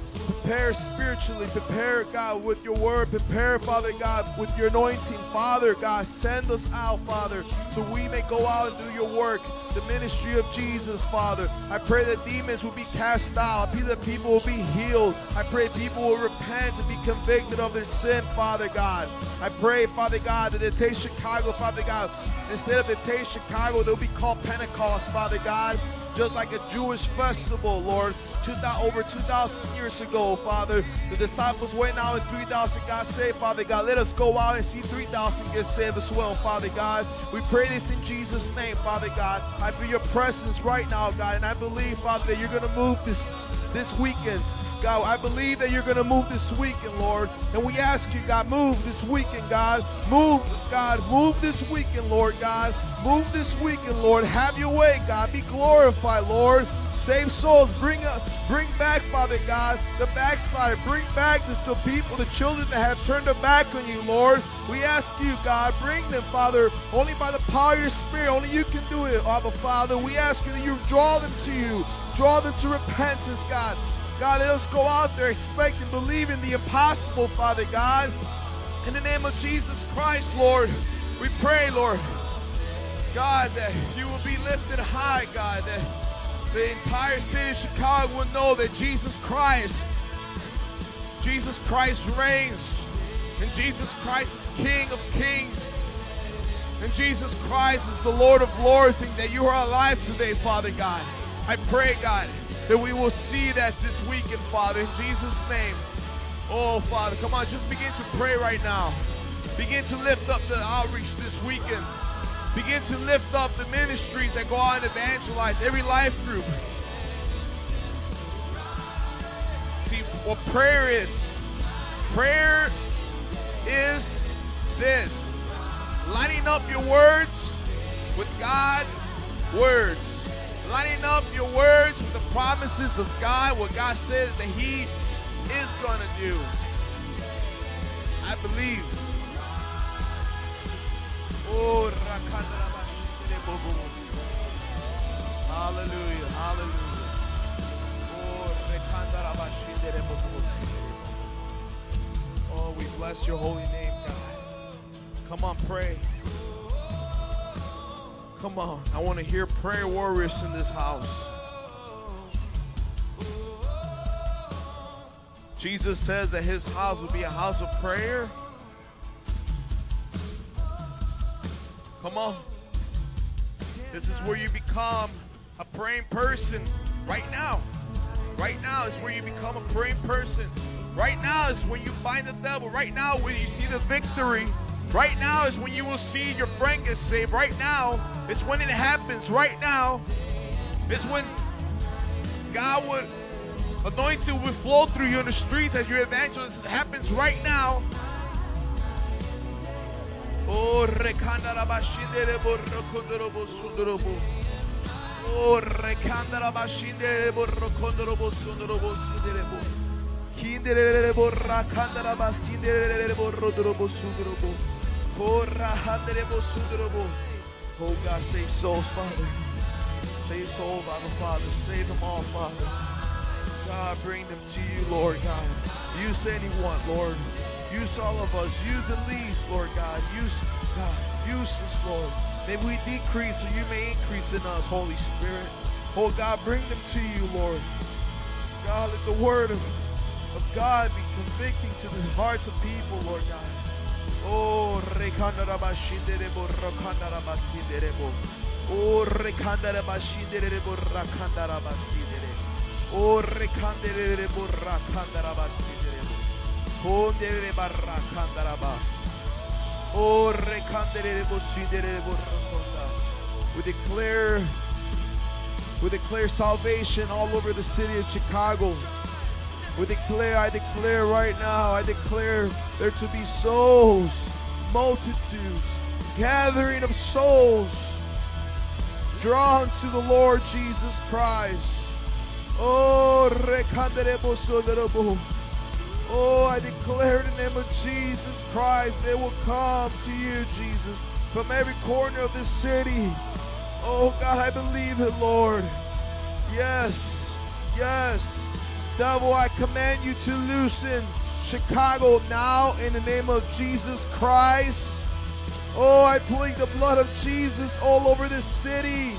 Prepare spiritually, prepare, God, with your word. Prepare, Father God, with your anointing. Father, God, send us out, Father, so we may go out and do your work, the ministry of Jesus, Father. I pray that demons will be cast out. I pray that people will be healed. I pray people will repent and be convicted of their sin, Father God. I pray, Father God, that the Taste Chicago, Father God, instead of the Taste Chicago, they'll be called Pentecost, Father God just like a Jewish festival, Lord, 2000, over 2,000 years ago, Father. The disciples went out and 3,000 got saved, Father God. Let us go out and see 3,000 get saved as well, Father God. We pray this in Jesus' name, Father God. I feel your presence right now, God, and I believe, Father, that you're going to move this this weekend. God, I believe that you're going to move this weekend, Lord. And we ask you, God, move this weekend, God. Move, God, move this weekend, Lord God. Move this weekend, Lord. Have your way, God. Be glorified, Lord. Save souls. Bring up, bring back, Father God, the backslider. Bring back the, the people, the children that have turned their back on you, Lord. We ask you, God, bring them, Father, only by the power of your Spirit. Only you can do it, Abba, Father. We ask you that you draw them to you. Draw them to repentance, God. God, let us go out there expecting, believing the impossible, Father God. In the name of Jesus Christ, Lord, we pray, Lord, God, that you will be lifted high, God, that the entire city of Chicago will know that Jesus Christ, Jesus Christ reigns, and Jesus Christ is King of kings, and Jesus Christ is the Lord of lords, and that you are alive today, Father God. I pray, God, that we will see that this weekend, Father, in Jesus' name. Oh, Father, come on, just begin to pray right now. Begin to lift up the outreach this weekend. Begin to lift up the ministries that go out and evangelize every life group. See, what prayer is prayer is this lining up your words with God's words. lining up your words with the promises of God, what God said that He is going to do. I believe. Oh. Hallelujah, hallelujah. Oh, we bless your holy name, God. Come on, pray. Come on. I want to hear prayer warriors in this house. Jesus says that his house will be a house of prayer. Come on. This is where you become a praying person right now. Right now is where you become a praying person. Right now is when you find the devil. Right now, when you see the victory. Right now is when you will see your friend get saved. Right now is when it happens. Right now is when God would anointing will flow through you in the streets as your evangelist. Happens right now. Oh, rekandarabashindere borokondorobo sundorobo. Oh, rekandarabashindere borokondorobo sundorobo sunderebo. Kinderere borakandarabasindere borodorobo sundorobo. Oh, rahanderebo sundorobo. Oh, God, save souls, Father. Save souls, Father, Father. Save them all, Father. God, bring them to you, Lord God. Use anyone, Lord. Use all of us. Use the least, Lord God. Use God. Use us, Lord. May we decrease so you may increase in us, Holy Spirit. Oh God, bring them to you, Lord. God, let the word of, of God be convicting to the hearts of people, Lord God. Oh, rekandarabashinderebo, rakandarabashinderebo. Oh, rekandarabashinderebo, rakandarabashinderebo. Oh, o rekandere borra kandarabasindere. Kondere barra kandaraba. O rekandere bosindere borra. We declare we declare salvation all over the city of Chicago. We declare, I declare right now, I declare there to be souls, multitudes, gathering of souls drawn to the Lord Jesus Christ. Oh, rekanderebo soderebo. Oh, I declare in the name of Jesus Christ, they will come to you, Jesus, from every corner of this city. Oh, God, I believe it, Lord. Yes, yes. Devil, I command you to loosen Chicago now in the name of Jesus Christ. Oh, I plead the blood of Jesus all over this city.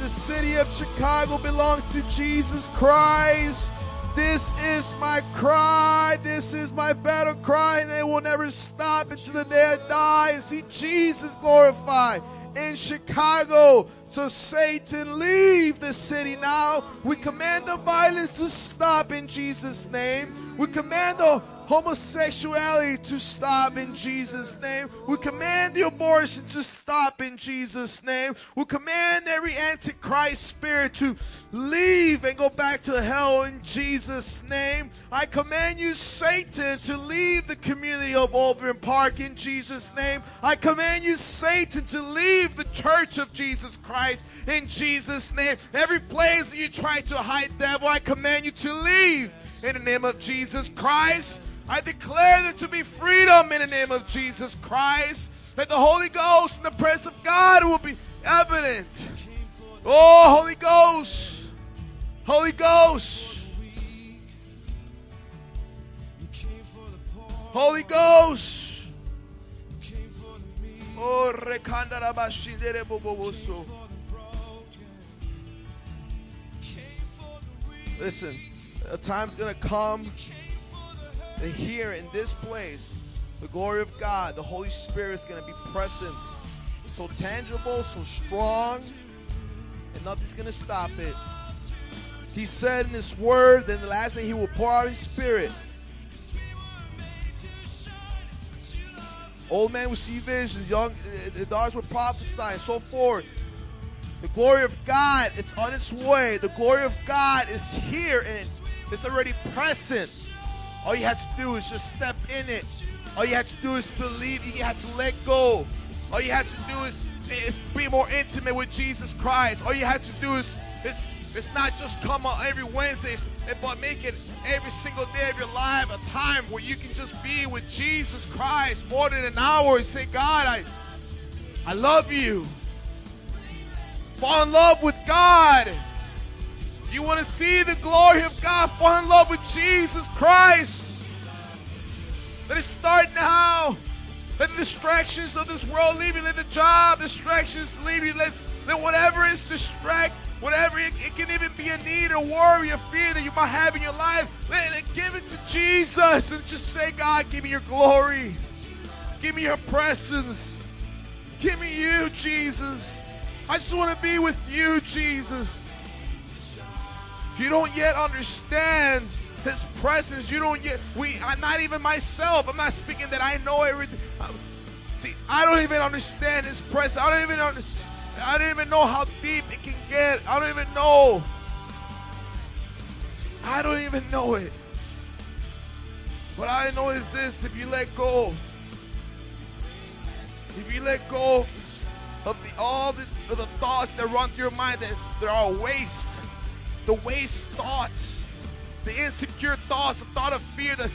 The city of Chicago belongs to Jesus Christ. This is my cry. This is my battle cry, and it will never stop until the day I die and see Jesus glorified in Chicago. So, Satan, leave the city now. We command the violence to stop in Jesus' name. We command the homosexuality to stop in Jesus' name. We command the abortion to stop in Jesus' name. We command every antichrist spirit to leave and go back to hell in Jesus' name. I command you, Satan, to leave the community of Overland Park in Jesus' name. I command you, Satan, to leave the church of Jesus Christ in Jesus' name. Every place that you try to hide, devil, I command you to leave in the name of Jesus Christ. I declare there to be freedom in the name of Jesus Christ. That the Holy Ghost and the presence of God will be evident. Oh, Holy Ghost. Holy Ghost. Holy Ghost. Oh, rekandarabashindere boboboso. Listen, a time's gonna come that here in this place, the glory of God, the Holy Spirit is gonna be present, so tangible, so strong, and nothing's gonna stop it. He said in His Word, then the last day He will pour out His Spirit. Old men will see visions, young the daughters will prophesy, and so forth. The glory of God, it's on its way. The glory of God is here and it's already present. All you have to do is just step in it. All you have to do is believe. You have to let go All you have to do is, is be more intimate with Jesus Christ. All you have to do is, is, is not just come on every Wednesday, but make it every single day of your life a time where you can just be with Jesus Christ more than an hour and say, God, I, I love you. Fall in love with God. You want to see the glory of God? Fall in love with Jesus Christ. Let it start now. Let the distractions of this world leave you. Let the job distractions leave you. Let, let whatever is distract, whatever it, it can even be a need or worry or fear that you might have in your life. Let it give it to Jesus and just say, God, give me your glory. Give me your presence. Give me you, Jesus. I just want to be with you, Jesus. You don't yet understand his presence, you don't yet we I'm not even myself. I'm not speaking that I know everything. Uh, See, I don't even understand his presence. I don't even understand. I don't even know how deep it can get. I don't even know. I don't even know it. What I know is this if you let go, if you let go of the all the, the thoughts that run through your mind that, that are waste, the waste thoughts, the insecure thoughts, the thought of fear, the,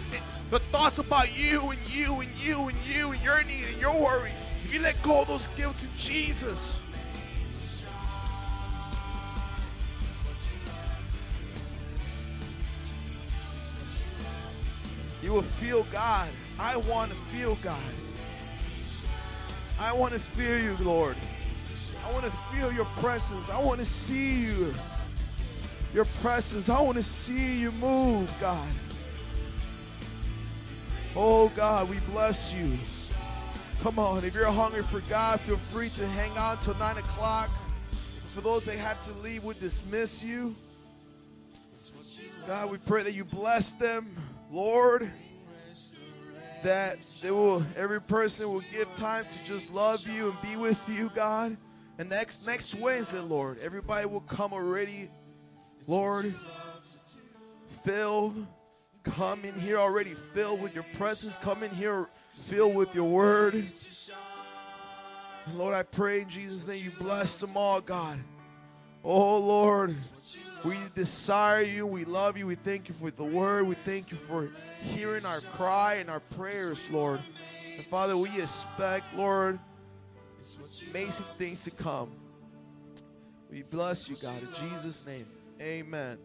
the thoughts about you and you and you and you and your need and your worries. If you let go of those guilt to Jesus, you will feel God. I want to feel God. I want to feel you, Lord. I want to feel your presence. I want to see you. Your presence. I want to see you move, God. Oh, God, we bless you. Come on. If you're hungry for God, feel free to hang on till 9 o'clock. For those that have to leave, we dismiss you. God, we pray that you bless them, Lord that they will every person will give time to just love you and be with you god and next next wednesday lord everybody will come already lord fill, come in here already filled with your presence come in here filled with your word and lord i pray in jesus name you bless them all god oh lord we desire you. We love you. We thank you for the word. We thank you for hearing our cry and our prayers, Lord. And Father, we expect, Lord, amazing things to come. We bless you, God, in Jesus' name. Amen.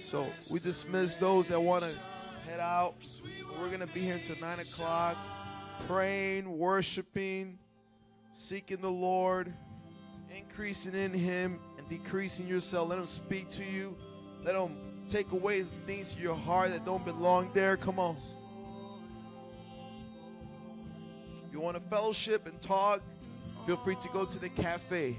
So we dismiss those that want to head out. We're going to be here until 9 o'clock, praying, worshiping, seeking the Lord, increasing in Him and decreasing yourself. Let Him speak to you. Let Him take away things in your heart that don't belong there. Come on. If you want to fellowship and talk, feel free to go to the cafe.